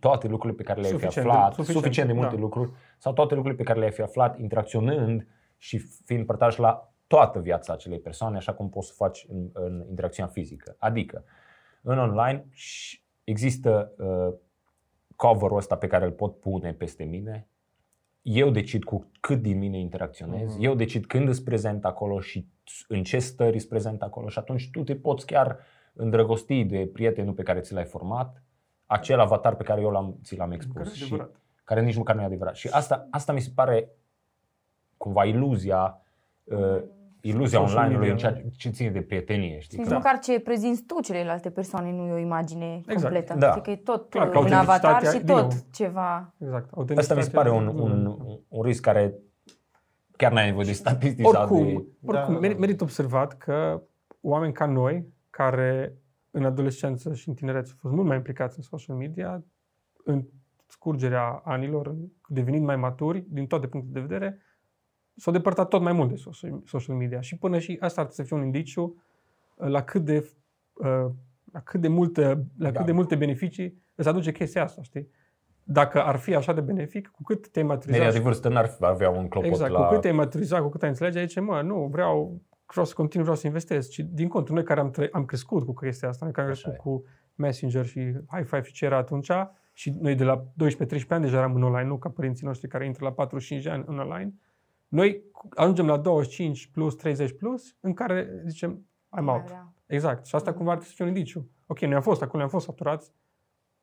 toate lucrurile pe care le-ai fi Suficient de- aflat, suficient, suficient de multe da. lucruri, sau toate lucrurile pe care le-ai fi aflat interacționând și fiind părtași la toată viața acelei persoane, așa cum poți să faci în, în interacțiunea fizică. Adică, în online și există uh, cover-ul ăsta pe care îl pot pune peste mine, eu decid cu cât din mine interacționez, Mhm. eu decid când îți prezent acolo și în ce stări îți prezent acolo și atunci tu te poți chiar îndrăgosti de prietenul pe care ți l-ai format, acel avatar pe care eu l-am, ți l-am Care expus e și adevărat. care nici măcar nu e adevărat. Și asta, asta mi se pare cumva iluzia uh, iluzia Social online-ului în media, ceea ce ține de prietenie, știi? Nici Că- măcar ce prezinți tu celelalte persoane nu e o imagine Exact. completă. Da. Știi că e tot Clar, uh, că un avatar autenticitatea, și din tot nou. ceva. Exact. Asta mi se pare un, Autenticitatea- un, un risc care chiar n-ai nevoie de statistici sau Oricum, de... oricum Da, da, merit, da. merit observat că oameni ca noi, care în adolescență și în tinerețe au fost mult mai implicați în social media, în scurgerea anilor, devenind mai maturi din toate punctele de vedere, s-au depărtat tot mai mult de social, social media. Și până și asta ar trebui să fie un indiciu uh, la cât de, uh, la cât de, multe, la Da. cât de multe beneficii îți aduce chestia asta, știi? Dacă ar fi așa de benefic, cu cât te-ai maturizat Media de vârstă n-ar avea un clopot Exact, la... cu cât te-ai maturizat, cu cât ai înțelege, aici, mă, nu, vreau, vreau să continui, vreau să investesc. Și din contră, noi care am, tre- am crescut cu chestia asta, noi care am Așa crescut cu Messenger și High Five și ce era atunci, și noi de la 12-13 ani deja eram în online, nu ca părinții noștri care intră la 45 ani în online, noi ajungem la 25 plus, 30 plus, în care zicem, I'm out. Da. Exact. Și asta cumva ar trebui să fie un indiciu. Ok, noi am fost acolo, am fost saturați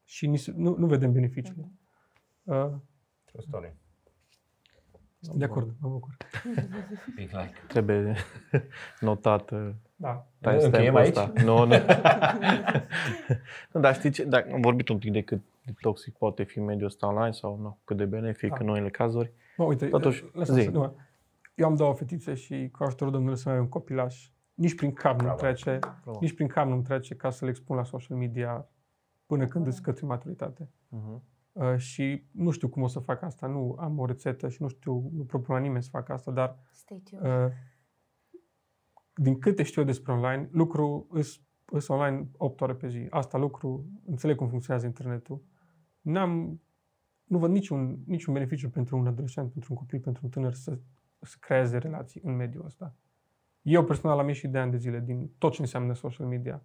și ni se- nu, nu vedem beneficiile. Uh, True story. de acord, mă bucur. Big like. Trebuie notat uh, Da. timestamp-ul Încheiem aici? ăsta. Nu, nu. nu, dar știi ce? Dacă am vorbit un pic de cât de toxic poate fi mediul ăsta online sau nu, cât de benefic Da. în unele cazuri. Mă, uite, Totuși, lăsa zi. să, nu, eu am două fetițe și cu ajutorul Domnului să mai am un copilaș. Nici prin cap nu Bravo. trece, Bravo. nici prin cap nu trece ca să le expun la social media până când îți către maturitate. Mhm. Uh, și nu știu cum o să fac asta, nu am o rețetă și nu știu, nu propun la nimeni să facă asta, dar Stay tuned. uh, din câte știu eu despre online, lucru îs, îs online 8 ore pe zi. Asta lucru, înțeleg cum funcționează internetul. N-am, nu văd niciun, niciun beneficiu pentru un adolescent, pentru un copil, pentru un tânăr să, să creeze relații în mediul ăsta. Eu personal am ieșit de ani de zile din tot ce înseamnă social media.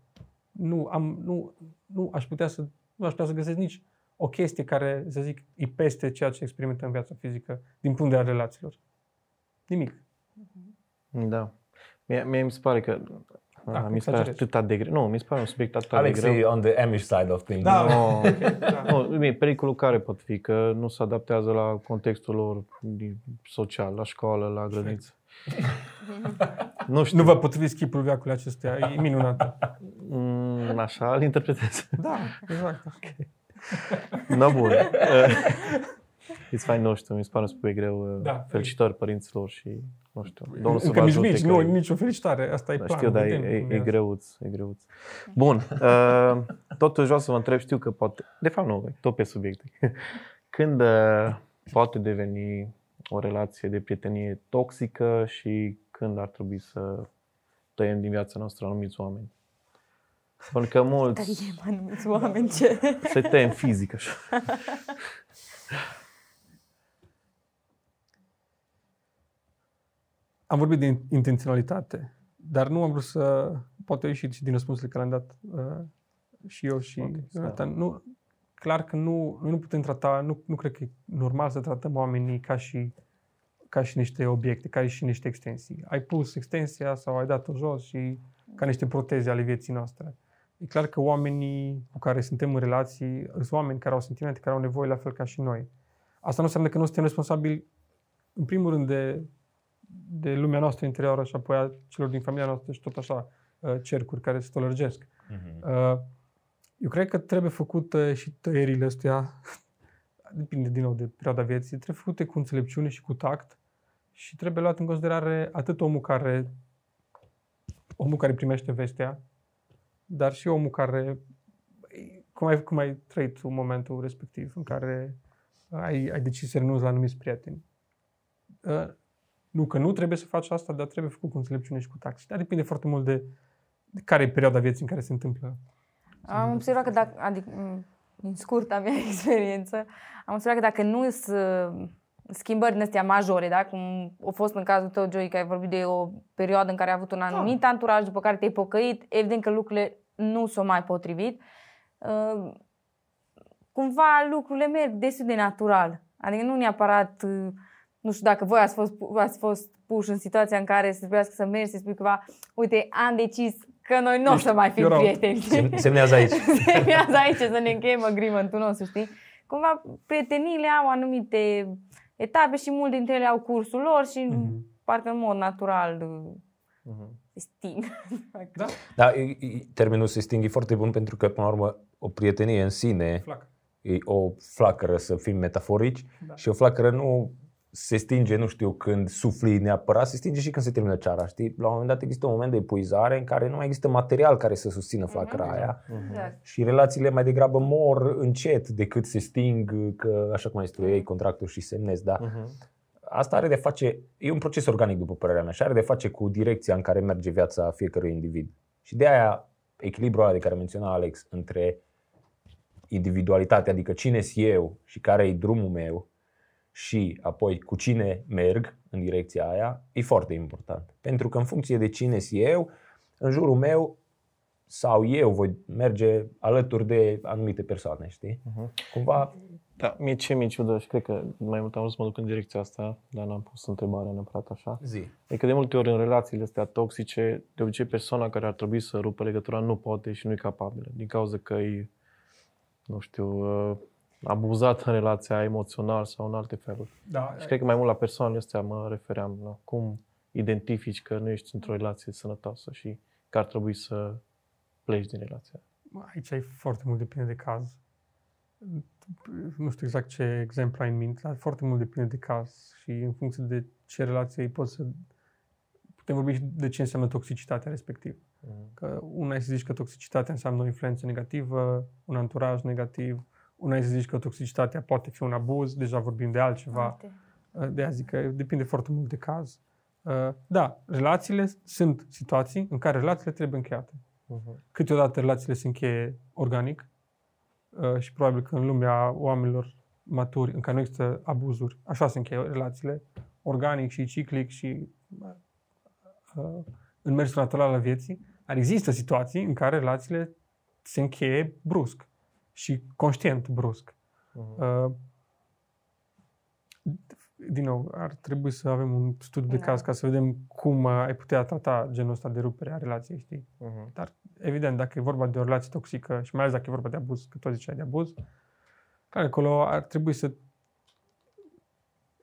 Nu, am, nu, nu aș putea să nu aș putea să găsesc nici o chestie care, să zic, e peste ceea ce experimentăm în viața fizică din punct de vedere al relațiilor. Nimic. Da. Mie, mie mi se pare că Da, mi se pare exagerezi. atât de greu. Nu, mi se pare un subiect atât Alex de greu. e on the Amish side of things. Da. No. Da. Nu, bine, pericolul care pot fi? Că nu se adaptează la contextul lor din- social, la școală, la grădiniță. nu știu. Nu vă potriviți chipul veacului acestuia, e minunat. Mm, așa îl interpretez. Da, exact. No, bun. It's fine, nu știu, mi se pare un subiect greu. Da. Felicitări părinților și, nu știu, Domnul să Încă vă nici ajute mici, că nu, e- nicio felicitare. Asta e Da, planul. știu, dar e, vedem e, cum e asta. greuț, e greuț. Bun, uh, totuși vreau să vă întreb, știu că poate, de fapt nu, tot pe subiecte. Când uh, poate deveni o relație de prietenie toxică și când ar trebui să tăiem din viața noastră anumiți oameni? Pentru că mulți Tăiem anumiți oameni ce... se tem fizic așa. Am vorbit de intenționalitate, dar nu am vrut să... Poate a ieșit și din răspunsurile care le-am dat uh, și eu și Ok, okay, să- Jonathan. Nu, clar că nu, noi nu putem trata, nu, nu cred că e normal să tratăm oamenii ca și, ca și niște obiecte, ca și niște extensii. Ai pus extensia sau ai dat-o jos și ca niște proteze ale vieții noastre. E clar că oamenii cu care suntem în relații sunt oameni care au sentimente, care au nevoie la fel ca și noi. Asta nu înseamnă că nu suntem responsabili, în primul rând, de, de lumea noastră interioară și apoi a celor din familia noastră și tot așa, uh, cercuri care se tolărgesc. Mhm. Uh, Eu cred că trebuie făcută și tăierile astea, depinde din nou de perioada vieții, trebuie făcute cu înțelepciune și cu tact și trebuie luat în considerare atât omul care omul care primește vestea, dar și omul care cum ai, cum ai trăit în momentul respectiv în care ai, ai decis să renunți la anumiți prieteni. Uh, Nu că nu trebuie să faci asta, dar trebuie făcut cu înțelepciune și cu tact. Dar depinde foarte mult de, de care e perioada vieții în care se întâmplă Am observat că dacă, adică, m, din scurta mea experiență, am observat că dacă nu sunt schimbări din astea majore, da? cum a fost în cazul tău, Joey, că ai vorbit de o perioadă în care ai avut un anumit anturaj, după care te-ai pocăit, evident că lucrurile nu s-au mai potrivit. Uh, Cumva lucrurile merg destul de natural. Adică nu neapărat, uh, nu știu dacă voi ați fost, ați fost puși în situația în care să trebuiască să mergi, să spui ceva, uite, am decis că noi nu o să mai fim you're out. prieteni. Sem- Semnează aici. Semnează aici să ne încheiem agreement-ul nostru, știi? Cumva prieteniile au anumite etape și multe dintre ele au cursul lor și Mhm. parcă în mod natural uh, Mhm. se sting. Da? Da, e- e- termenul se stinghe foarte bun pentru că, până la urmă, o prietenie în sine Flac. e o flacără, să fim metaforici, Da. și o flacără nu se stinge, nu știu, când sufli neapărat, se stinge și când se termină ceara, știi? La un moment dat există un moment de epuizare în care nu mai există material care să susțină flacăra Mhm. aia Exact. și relațiile mai degrabă mor încet decât se sting, că așa cum ai zis tu, ei contractul și semnezi, da? Mhm. Asta are de face, e un proces organic după părerea mea și are de face cu direcția în care merge viața fiecărui individ. Și de aia echilibrul ăla de care menționa Alex între individualitate, adică cine sunt eu și care e drumul meu și apoi cu cine merg în direcția aia, e foarte important. Pentru că în funcție de cine sunt eu, în jurul meu sau eu voi merge alături de anumite persoane, știi? Mhm. Cumva Da, mie ce mi ciudă și cred că mai mult am vrut să mă duc în direcția asta, dar n-am pus întrebarea neapărat așa. zi. E că de multe ori în relațiile astea toxice, de obicei persoana care ar trebui să rupă legătura nu poate și nu e capabilă. Din cauza că e, nu știu, uh, abuzat în relația emoțional sau în alte feluri. Da, Și cred că mai mult la persoanele astea mă refeream la cum identifici că nu ești într-o relație sănătoasă și că ar trebui să pleci din relația. Aici ai foarte mult depinde de caz. Nu știu exact ce exemplu ai în minte, dar foarte mult depinde de caz și în funcție de ce relație îi poți să... Putem vorbi și de ce înseamnă toxicitatea respectivă. Că una e să zici că toxicitatea înseamnă o influență negativă, un anturaj negativ, una să zici că toxicitatea poate fi un abuz, deja vorbim de altceva. Alte. Uh, De aia zic că depinde foarte mult de caz. Uh, Da, relațiile sunt situații în care relațiile trebuie încheiate. Mhm. Câteodată relațiile se încheie organic uh, și probabil că în lumea oamenilor maturi, în care nu există abuzuri, așa se încheie relațiile, organic și ciclic și uh, în mersul natural al vieții. Dar există situații în care relațiile se încheie brusc și conștient brusc. Mhm. Uh, din nou, ar trebui să avem un studiu de Da. caz ca să vedem cum uh, ai putea trata genul ăsta de rupere a relației, știi? Mhm. Dar, evident, dacă e vorba de o relație toxică și mai ales dacă e vorba de abuz, că tot ziceai de abuz, care acolo ar trebui să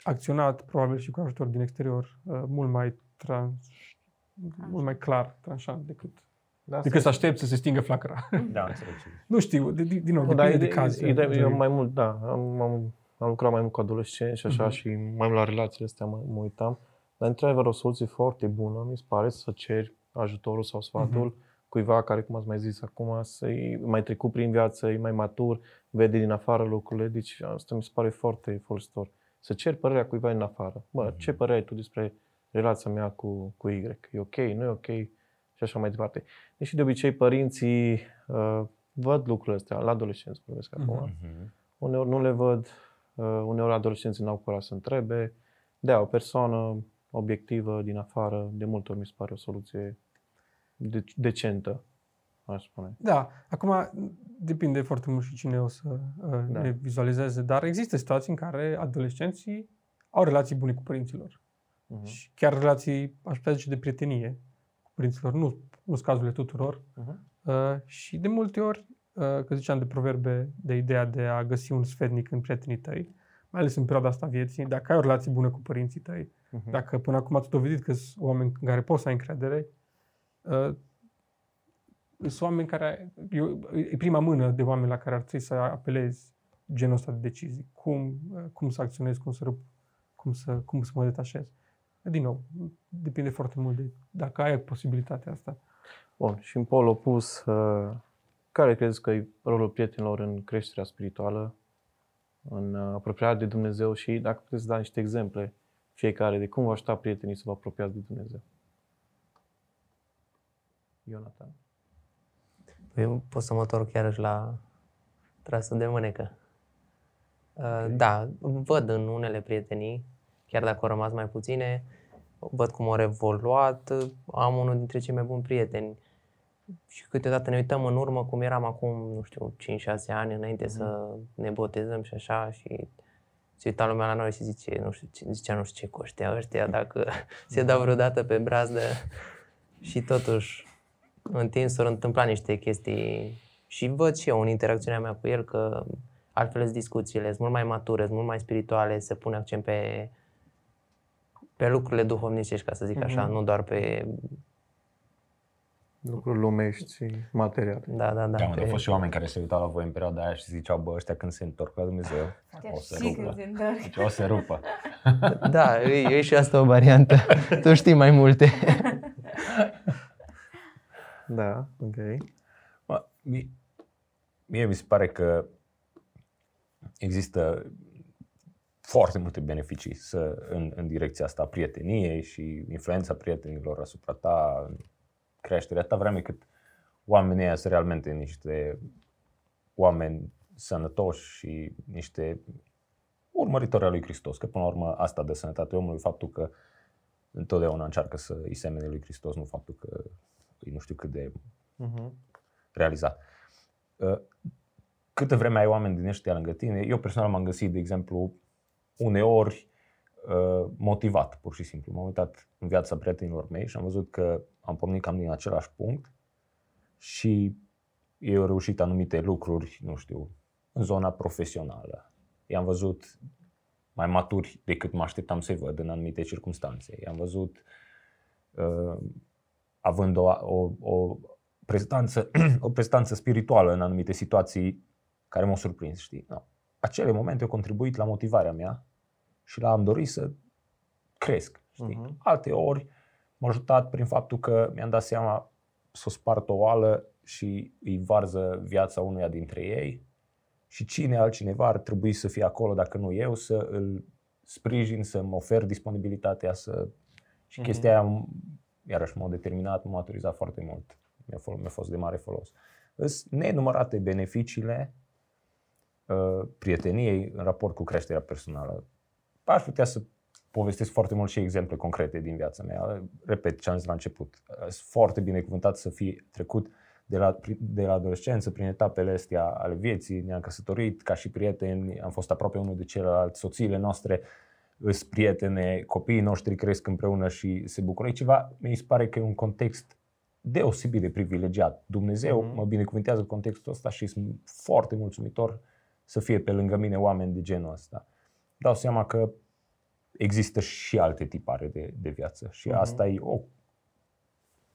acționat, probabil și cu ajutor din exterior, uh, mult mai trans, mult mai clar, tranșant decât, Da, decât să aștept să se stingă flacăra. Da, înțeleg ce zici. nu știu, de, din nou, Nu, depinde dar de e- caz. e- e- eu Joey. mai mult, da, am, am, am lucrat mai mult cu adolescenți și așa Mhm. și mai mult la relațiile astea mă, mă uitam. Dar într-adevăr o soluție foarte bună, mi se pare, să ceri ajutorul sau sfatul cuiva care, cum ați mai zis acum, să-i mai trecut prin viață, e mai matur, vede din afară lucrurile, deci asta mi se pare foarte folositor. Să ceri părerea cuiva din afară. Bă, ce părere ai tu despre relația mea cu, cu Y? E ok, nu e ok? Și așa mai departe. Deși de obicei părinții uh, văd lucrurile astea, la adolescenți vorbesc acum, Mhm. uneori nu le văd, uh, uneori adolescenții n-au curaj să întrebe. Da, o persoană obiectivă din afară, de multe ori mi se pare o soluție de- decentă, aș spune. Da, acum depinde foarte mult și cine o să uh, Da. ne vizualizeze, dar există situații în care adolescenții au relații bune cu părinților. Mhm. Și chiar relații, aș putea zice, de prietenie cu părinților. Nu, nu sunt cazurile tuturor. Mhm. Uh, și de multe ori, uh, că ziceam de proverbe, de ideea de a găsi un sfetnic în prietenii tăi, mai ales în perioada asta a vieții, dacă ai o relație bună cu părinții tăi, Mhm. dacă până acum ați dovedit că sunt oameni în care poți să ai încredere, uh, sunt oameni care... Eu, e prima mână de oameni la care ar trebui să apelezi genul ăsta de decizii. Cum, uh, cum să acționezi, cum să, rup, cum să, cum să mă detașez. Din nou, depinde foarte mult de dacă ai posibilitatea asta. Bun, și în pol opus, uh, care crezi că e rolul prietenilor în creșterea spirituală, în uh, apropierea de Dumnezeu și dacă puteți să da niște exemple fiecare de cum vă ajuta prietenii să vă apropiați de Dumnezeu? Ionatan. Eu pot să mă întorc chiarăși la trasul de mânecă. Uh, Da, văd în unele prietenii, chiar dacă au rămas mai puține, văd cum au evoluat. Am unul dintre cei mai buni prieteni. Și câteodată ne uităm în urmă cum eram acum, nu știu, 5-6 ani înainte să ne botezăm și așa și se uita lumea la noi și zice, nu știu, ce- zicea nu știu ce cu ăștia, ăștia dacă se dau vreodată pe brazdă. Și totuși în timp s-au întâmplat niște chestii și văd și eu în interacțiunea mea cu el că altfel sunt discuțiile, sunt mult mai mature, sunt mult mai spirituale, se pune accent pe, pe lucrurile duhovnicești, ca să zic așa, Mhm. nu doar pe... Lucruri lumești și materiale. Da, da, da. Da, mă, pe- au fost și oameni care se uitau la voi în perioada aia și ziceau, bă, ăștia când se întorc la Dumnezeu, o să Și rupă. când se întorc. Deci o să rupă. Da, e, e și asta o variantă. tu știi mai multe. Da, ok. Mă, mie, mie mi se pare că există foarte multe beneficii să, în, în direcția asta a prieteniei și influența prietenilor asupra ta, în creșterea ta, vreme cât oamenii ăia sunt realmente niște oameni sănătoși și niște urmăritori al lui Hristos. Că până la urmă asta dă sănătate omului, faptul că întotdeauna încearcă să îi semene lui Hristos, nu faptul că îi nu știu cât de Mhm. realizat. Uh, Câtă vreme ai oameni din ăștia lângă tine, eu personal m-am găsit, de exemplu, uneori uh, motivat, pur și simplu. M-am uitat în viața prietenilor mei și am văzut că am pornit cam din același punct și ei au reușit anumite lucruri, nu știu, în zona profesională. I-am văzut mai maturi decât mă așteptam să-i văd în anumite circunstanțe. I-am văzut uh, având o, o, o prestanță, o prestanță spirituală în anumite situații care m-au surprins, știi? No. Acele momente au contribuit la motivarea mea și la am dorit să cresc, știi? Mhm. Alte ori m-a ajutat prin faptul că mi-am dat seama să o spart o oală și îi varză viața unuia dintre ei și cine altcineva ar trebui să fie acolo dacă nu eu, să îl sprijin, să mă ofer disponibilitatea să... Și Mhm. chestia aia, iarăși m-a determinat, m-a maturizat foarte mult. Mi-a fost, mi-a fost de mare folos. Sunt nenumărate beneficiile uh, prieteniei în raport cu creșterea personală. Aș putea să povestesc foarte mult și exemple concrete din viața mea. Repet ce am zis la început. Sunt foarte binecuvântat să fi trecut de la, de la adolescență prin etapele astea ale vieții. Ne-am căsătorit ca și prieteni, am fost aproape unul de celălalt, soțiile noastre îs prietene, copiii noștri cresc împreună și se bucură. E ceva, mi se pare că e un context deosebit de privilegiat. Dumnezeu Mhm. mă binecuvintează în contextul ăsta și sunt foarte mulțumitor să fie pe lângă mine oameni de genul ăsta. Dau seama că există și alte tipare de, de viață și Mhm. asta e o,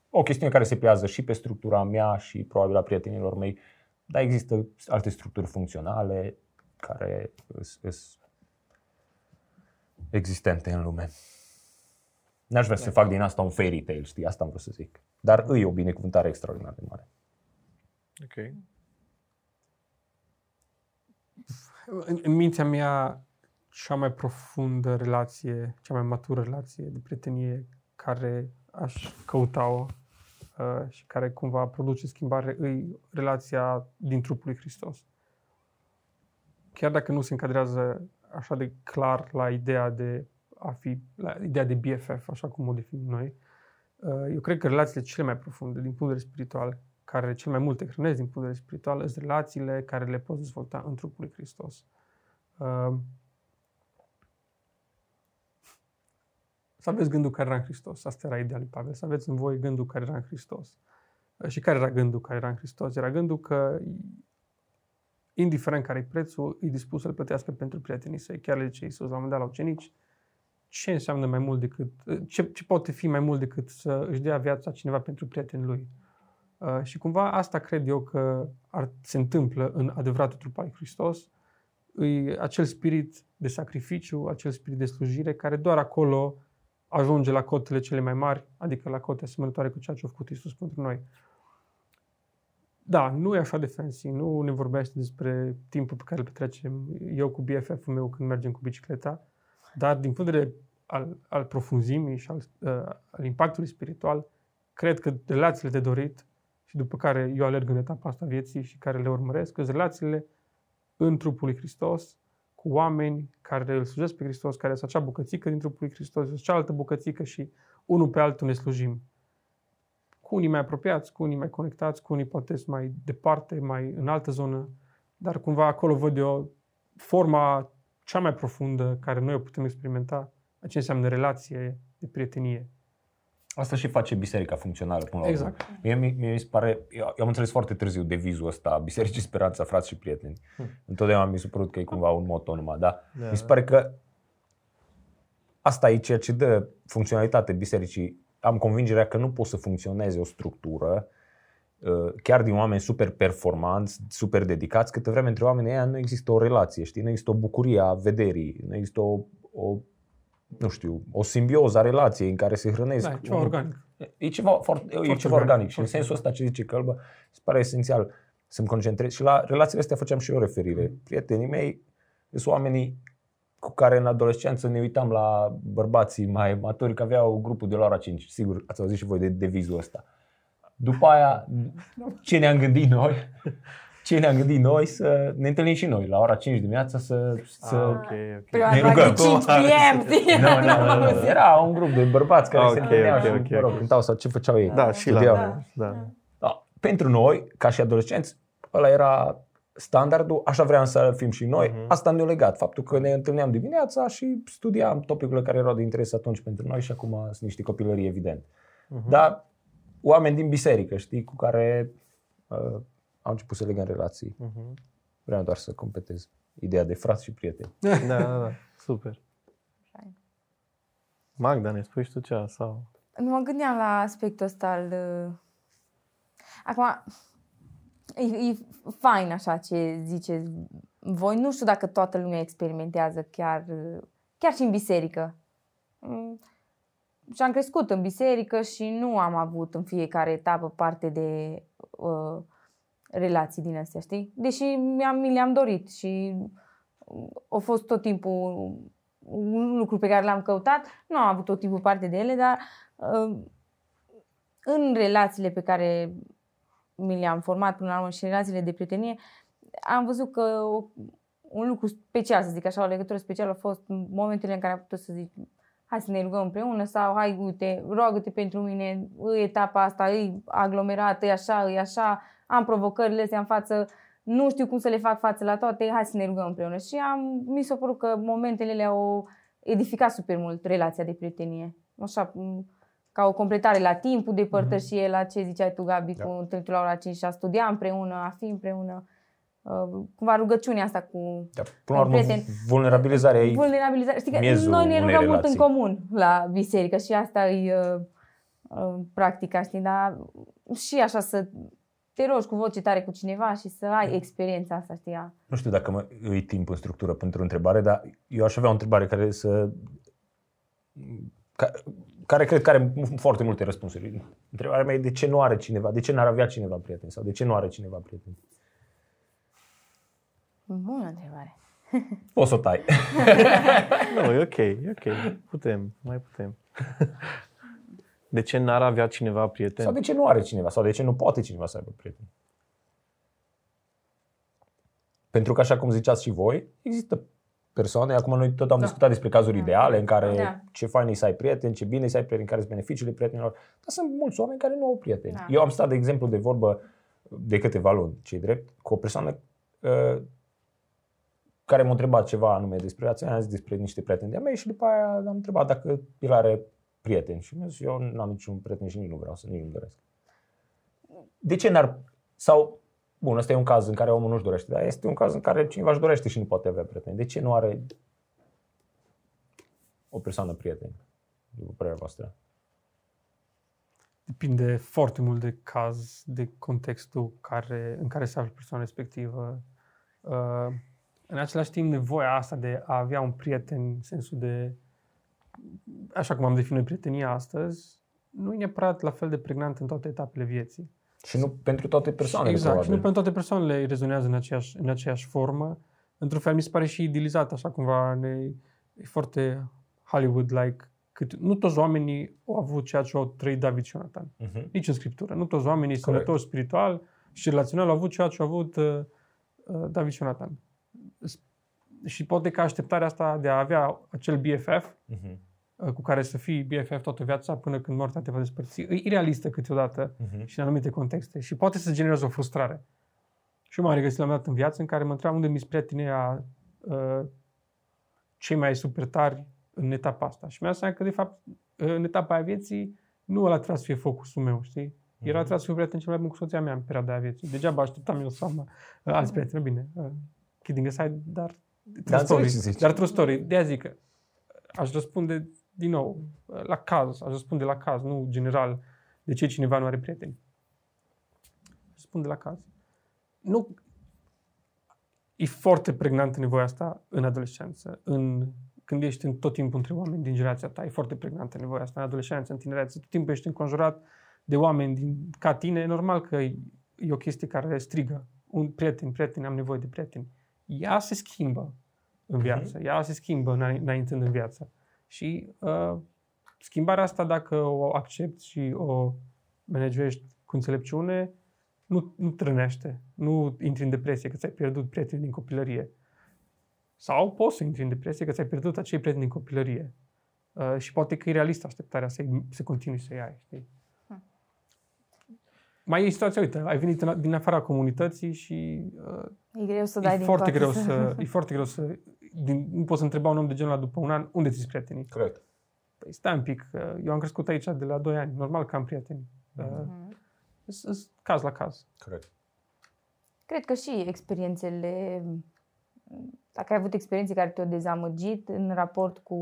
o chestiune care se pliază și pe structura mea și probabil a prietenilor mei, dar există alte structuri funcționale care sunt existente în lume. N-aș vrea să fac din asta un fairy tale, știi? Asta am vrut să zic. Dar îi o binecuvântare extraordinar de mare. Ok. În, în mintea mea, cea mai profundă relație, cea mai matură relație de prietenie care aș căuta-o uh, și care cumva produce schimbare, îi relația din trupul lui Hristos. Chiar dacă nu se încadrează așa de clar la ideea de a fi, la ideea de BFF, așa cum o definim noi, uh, eu cred că relațiile cele mai profunde din punct de vedere spiritual, care cel mai mult te hrănesc din punct de vedere spiritual, sunt relațiile care le poți dezvolta în trupul lui Hristos. Uh, să aveți gândul care era în Hristos. Asta era ideea lui Pavel. Să aveți în voi gândul care era în Hristos. Uh, Și care era gândul care era în Hristos? Era gândul că, indiferent care e prețul, e dispus să-l plătească pentru prietenii săi. Chiar le zice Iisus la un moment dat la ucenici, ce înseamnă mai mult decât, ce, ce poate fi mai mult decât să își dea viața cineva pentru prietenii lui. Uh, și cumva asta cred eu că ar, se întâmplă în adevăratul trup al lui Hristos. E acel spirit de sacrificiu, acel spirit de slujire, care doar acolo ajunge la cotele cele mai mari, adică la cote asemănătoare cu ceea ce a făcut Isus pentru noi. Da, nu e așa de fancy, nu ne vorbește despre timpul pe care îl petrecem eu cu BFF-ul meu când mergem cu bicicleta, dar din punct de vedere al, al profunzimii și al, uh, al impactului spiritual, cred că relațiile de dorit și după care eu alerg în etapa asta vieții și care le urmăresc, sunt relațiile în trupul lui Hristos, cu oameni care îl slujesc pe Hristos, care sunt acea bucățică din trupul lui Hristos, sunt cealaltă bucățică și unul pe altul ne slujim. Cu unii mai apropiați, cu unii mai conectați, cu unii poate sunt mai departe, mai în altă zonă, dar cumva acolo văd eu forma cea mai profundă care noi o putem experimenta, ce înseamnă relație de prietenie. Asta și face biserica funcțională până la urmă. Exact. Mie, mie, mie mi se pare, eu, eu am înțeles foarte târziu devizul ăsta, Bisericii Speranța, frați și prieteni. Întotdeauna mi s-a părut că e cumva un moto numai, dar Da. mi se pare că asta e ceea ce dă funcționalitate bisericii. Am convingerea că nu poate să funcționeze o structură uh, chiar din oameni super performanți, super dedicați, câtă vreme între oamenii ăia nu există o relație, știi? Nu există o bucurie a vederii, nu există o, o nu știu, o simbioză a relației în care se hrănesc. Da, e ceva unul- organic. E ceva foarte, e Foarte ceva organic, organic și în foarte sensul ăsta ce zice Călbă, se pare esențial să-mi concentrez și la relațiile astea făceam și eu referire. Prietenii mei sunt oamenii cu care în adolescență ne uitam la bărbații mai maturi, că aveau grupul de la ora 5. Sigur, ați auzit și voi de devizul ăsta. După aia, ce ne-am gândit noi? Ce ne-am gândit noi să ne întâlnim și noi la ora 5 dimineața să, să Ah, ok, ok. Prima Ne dată rugăm. 5 PM, știi? nu, nu, nu, nu. Era un grup de bărbați care Ok, se întâlneau ok, și ok, mă rog, ok. cântau sau ce făceau ei. Da, și la Studiau. noi. Da. Da. Pentru noi, ca și adolescenți, ăla era standardul, așa vreau să fim și noi. Mhm. Asta ne-a legat, faptul că ne întâlneam dimineața și studiam topicurile care erau de interes atunci pentru noi și acum sunt niște copilării, evident. Mhm. Dar oameni din biserică, știi, cu care uh, au început să legăm relații. Mhm. Vreau doar să completez ideea de frați și prieteni. Da, da, da. Super. Magda, ne spui și tu cea sau... Mă gândeam la aspectul ăsta al... uh, Acum, e, e fain așa ce ziceți voi. Nu știu dacă toată lumea experimentează chiar, uh, chiar și în biserică. Mm, Și am crescut în biserică și nu am avut în fiecare etapă parte de uh, relații din astea, știi? Deși mi-am, mi le-am dorit și a fost tot timpul un lucru pe care l-am căutat. Nu am avut tot timpul parte de ele, dar uh, în relațiile pe care mi le-am format până la urmă și în relațiile de prietenie, am văzut că o, un lucru special, să zic așa, o legătură specială a fost momentele în care am putut să zic hai să ne rugăm împreună sau hai, uite, roagă-te pentru mine, e etapa asta, e aglomerată, e așa, e așa, am provocările astea în față, nu știu cum să le fac față la toate, hai să ne rugăm împreună. Și am, mi s-a părut că momentele le-au edificat super mult relația de prietenie. Așa, ca o completare la timpul de părtășie, mm-hmm. la ce ziceai tu, Gabi, da. cu întâlnitul la ora 5 a studia împreună, a fi împreună. Uh, cumva rugăciunea asta cu da, până la urmă, vulnerabilizarea e vulnerabilizarea. Știi că noi ne rugăm mult în comun la biserică și asta e uh, uh, practica, știi, dar și așa să te rogi cu voce tare cu cineva și să ai experiența asta, știi? Nu știu dacă mă, îi timp în structură pentru o întrebare, dar eu aș avea o întrebare care să... Ca, care cred că are foarte multe răspunsuri. Întrebarea mea e de ce nu are cineva, de ce n-ar avea cineva prieteni sau de ce nu are cineva prieteni? Bună întrebare. Poți să o tai. nu, e ok, e ok. Putem, mai putem. De ce n-ar avea cineva prieteni? Sau de ce nu are cineva? Sau de ce nu poate cineva să aibă prieteni? Pentru că, așa cum ziceați și voi, există persoane, acum noi tot am da. discutat despre cazuri da. ideale în care da. ce fain e să ai prieteni, ce bine e să ai prieteni, care sunt beneficiile prietenilor, dar sunt mulți oameni care nu au prieteni. Da. Eu am stat, de exemplu, de vorbă de câteva luni, ce drept, cu o persoană uh, care m-a întrebat ceva anume despre relația am zis despre niște prieteni de-a mei și după aia am întrebat dacă el are prieteni. Și mi-a zis, eu nu am niciun prieten și nici nu vreau să, nici nu doresc. De ce n-ar, sau, bun, ăsta e un caz în care omul nu-și dorește, dar este un caz în care cineva își dorește și nu poate avea prieteni. De ce nu are o persoană prieten, după părerea voastră? Depinde foarte mult de caz, de contextul care, în care se află persoana respectivă. Uh, în același timp, nevoia asta de a avea un prieten, în sensul de, așa cum am definit prietenia astăzi, nu e neapărat la fel de pregnant în toate etapele vieții. Și nu pentru toate persoanele, Exact, probabil. și nu pentru toate persoanele rezonează în aceeași, în aceeași formă. Într-un fel mi se pare și idilizat, așa cumva, ne, e foarte Hollywood-like. Cât, nu toți oamenii au avut ceea ce au trăit David și Jonathan. Uh-huh. Nici în Scriptură. Nu toți oamenii Corect. sănătoși spiritual și relațional au avut ceea ce au avut uh, uh, David și Jonathan și poate că așteptarea asta de a avea acel BFF uh-huh. Mhm. cu care să fii BFF toată viața până când moartea te va despărți, e irealistă câteodată uh-huh. și în anumite contexte și poate să genereze o frustrare. Și eu m-am regăsit la un dat în viață în care mă întrebam unde mi-s prietenii a uh, cei mai super tari în etapa asta. Și mi-a seama că, de fapt, în etapa a vieții, nu ăla trebuie să fie focusul meu, știi? Era uh-huh. trebuie să fiu prieten cel mai bun cu soția mea în perioada a vieții. Degeaba așteptam eu să am uh, alți prieteni. Bine, uh, kidding aside, dar true da, story. Dar true story. De aia zic că aș răspunde din nou la caz, aș răspunde la caz, nu general de ce cineva nu are prieteni. Aș răspunde la caz. Nu, e foarte pregnantă nevoia asta în adolescență, în, când ești în tot timpul între oameni din generația ta, e foarte pregnantă nevoia asta în adolescență, în tinerețe, tot timpul ești înconjurat de oameni din, ca tine, e normal că e, e o chestie care strigă, un prieten, prieten, am nevoie de prieteni ea se schimbă în mhm. viață, uh-huh. ea se schimbă înaintând în viață. Și uh, schimbarea asta, dacă o accepti și o managești cu înțelepciune, nu, nu trănește, nu intri în depresie că ți-ai pierdut prieteni din copilărie. Sau poți să intri în depresie că ți-ai pierdut acei prieteni din copilărie. Uh, și poate că e realistă așteptarea să, să continui să-i ai. Știi? mai e situația, uite, ai venit din afara comunității și uh, e greu să dai e din foarte greu să, E foarte greu să, din, nu poți să întreba un om de genul ăla după un an, unde ți prietenii? Corect. Păi stai un pic, eu am crescut aici de la 2 ani, normal că am prieteni. Mm-hmm. Uh, caz la caz. Corect. Cred că și experiențele, dacă ai avut experiențe care te-au dezamăgit în raport cu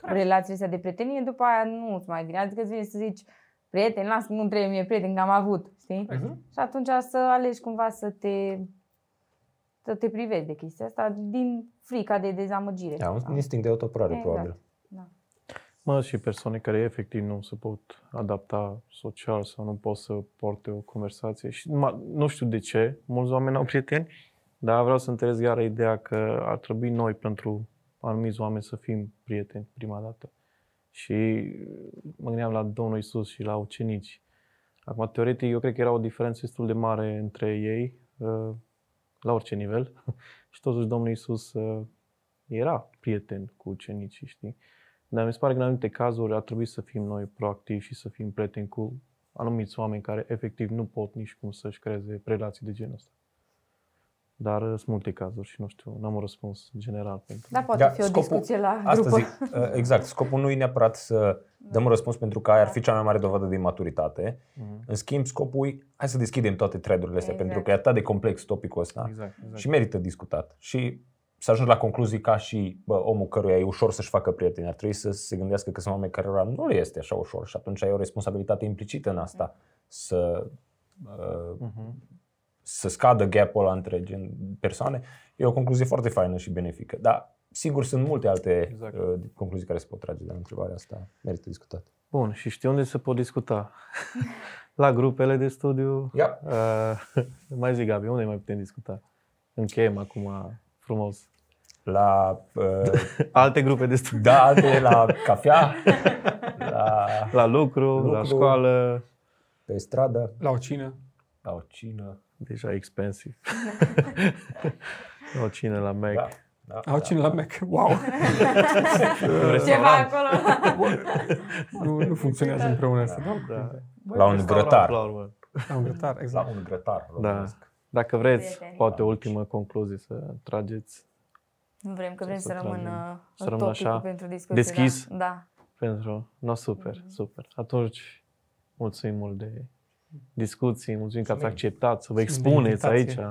Corect. relațiile astea de prietenie, după aia nu îți mai vine. Adică îți vine să zici, prieten, las, nu trebuie mie prieten, că am avut, știi? Uh-huh. Și atunci să alegi cumva să te să te privezi de chestia asta din frica de dezamăgire. Da, un instinct de autoapărare, exact. probabil. Da. Mă, și persoane care efectiv nu se pot adapta social sau nu pot să porte o conversație. Și numai- nu știu de ce, mulți oameni au prieteni, dar vreau să întăresc iară ideea că ar trebui noi pentru anumiți oameni să fim prieteni prima dată. Și mă gândeam la Domnul Isus și la ucenici. Acum, teoretic, eu cred că era o diferență destul de mare între ei, uh, la orice nivel. și totuși Domnul Isus uh, era prieten cu ucenicii, știi? Dar mi se pare că în anumite cazuri ar trebui să fim noi proactivi și să fim prieteni cu anumiți oameni care efectiv nu pot nici cum să-și creeze relații de genul ăsta. Dar uh, sunt multe cazuri și nu știu, n-am un răspuns general pentru. Da, poate fi o discuție la Asta grupă. zic, uh, exact. Scopul nu e neapărat să dăm un răspuns pentru că aia ar fi cea mai mare dovadă de maturitate. Mhm. În schimb, scopul e hai să deschidem toate thread-urile astea, Exact. pentru că e atât de complex topicul ăsta Exact, exact. și merită discutat. Și să ajungi la concluzii ca și bă, omul căruia e ușor să-și facă prieteni. Ar trebui să se gândească că sunt oameni cărora nu le este așa ușor și atunci ai o responsabilitate implicită în asta să, uh, Mhm. Să scadă gap-ul ăla între gen persoane. E o concluzie foarte faină și benefică. Dar sigur sunt multe alte Exact. uh, concluzii care se pot trage de la întrebarea asta. Merită discutat. Bun, și știi unde se pot discuta? la grupele de studiu. Ia. Uh, mai zic, Gabi, unde mai putem discuta? Încheiem acum frumos. La, uh, Alte grupe de studiu. da, alte, la cafea, la, La lucru, la Lucru. școală. pe stradă, La o cină. la o cină. Deja expensiv. o cină la Mac. Da, da, La o cină la Mac. Wow! Ceva acolo. nu, nu funcționează împreună asta. Da. Da. La un grătar. La urmă. La un grătar, La exact. un grătar. Da. românesc. Dacă vreți, Prieteni. poate o ultimă concluzie să trageți Nu vrem, că vrem Să să, rămână tragem. Să să rămână topicul așa, pentru discuție. deschis. Da. da. pentru... No, super, super. Atunci, mulțumim mult de discuții, mulțumim că ați Mulțumim. acceptat să vă Mulțumim de expuneți aici, invitație.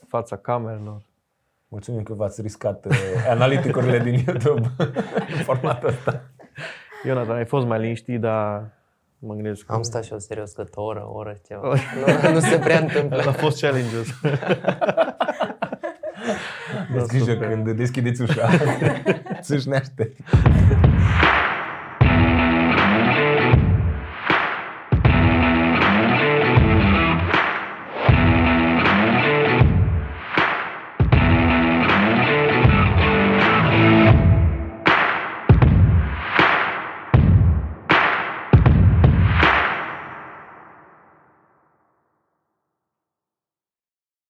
în fața camerelor. Mulțumim că v-ați riscat uh, analiticurile din YouTube în formatul ăsta. Ionatan, ai fost mai liniștit, dar mă gândesc că Am stat și eu serios cât o oră, o oră ceva. nu, nu se prea întâmplă. a fost challenge-ul. Aveți grijă super. când deschideți ușa. Țâșnește.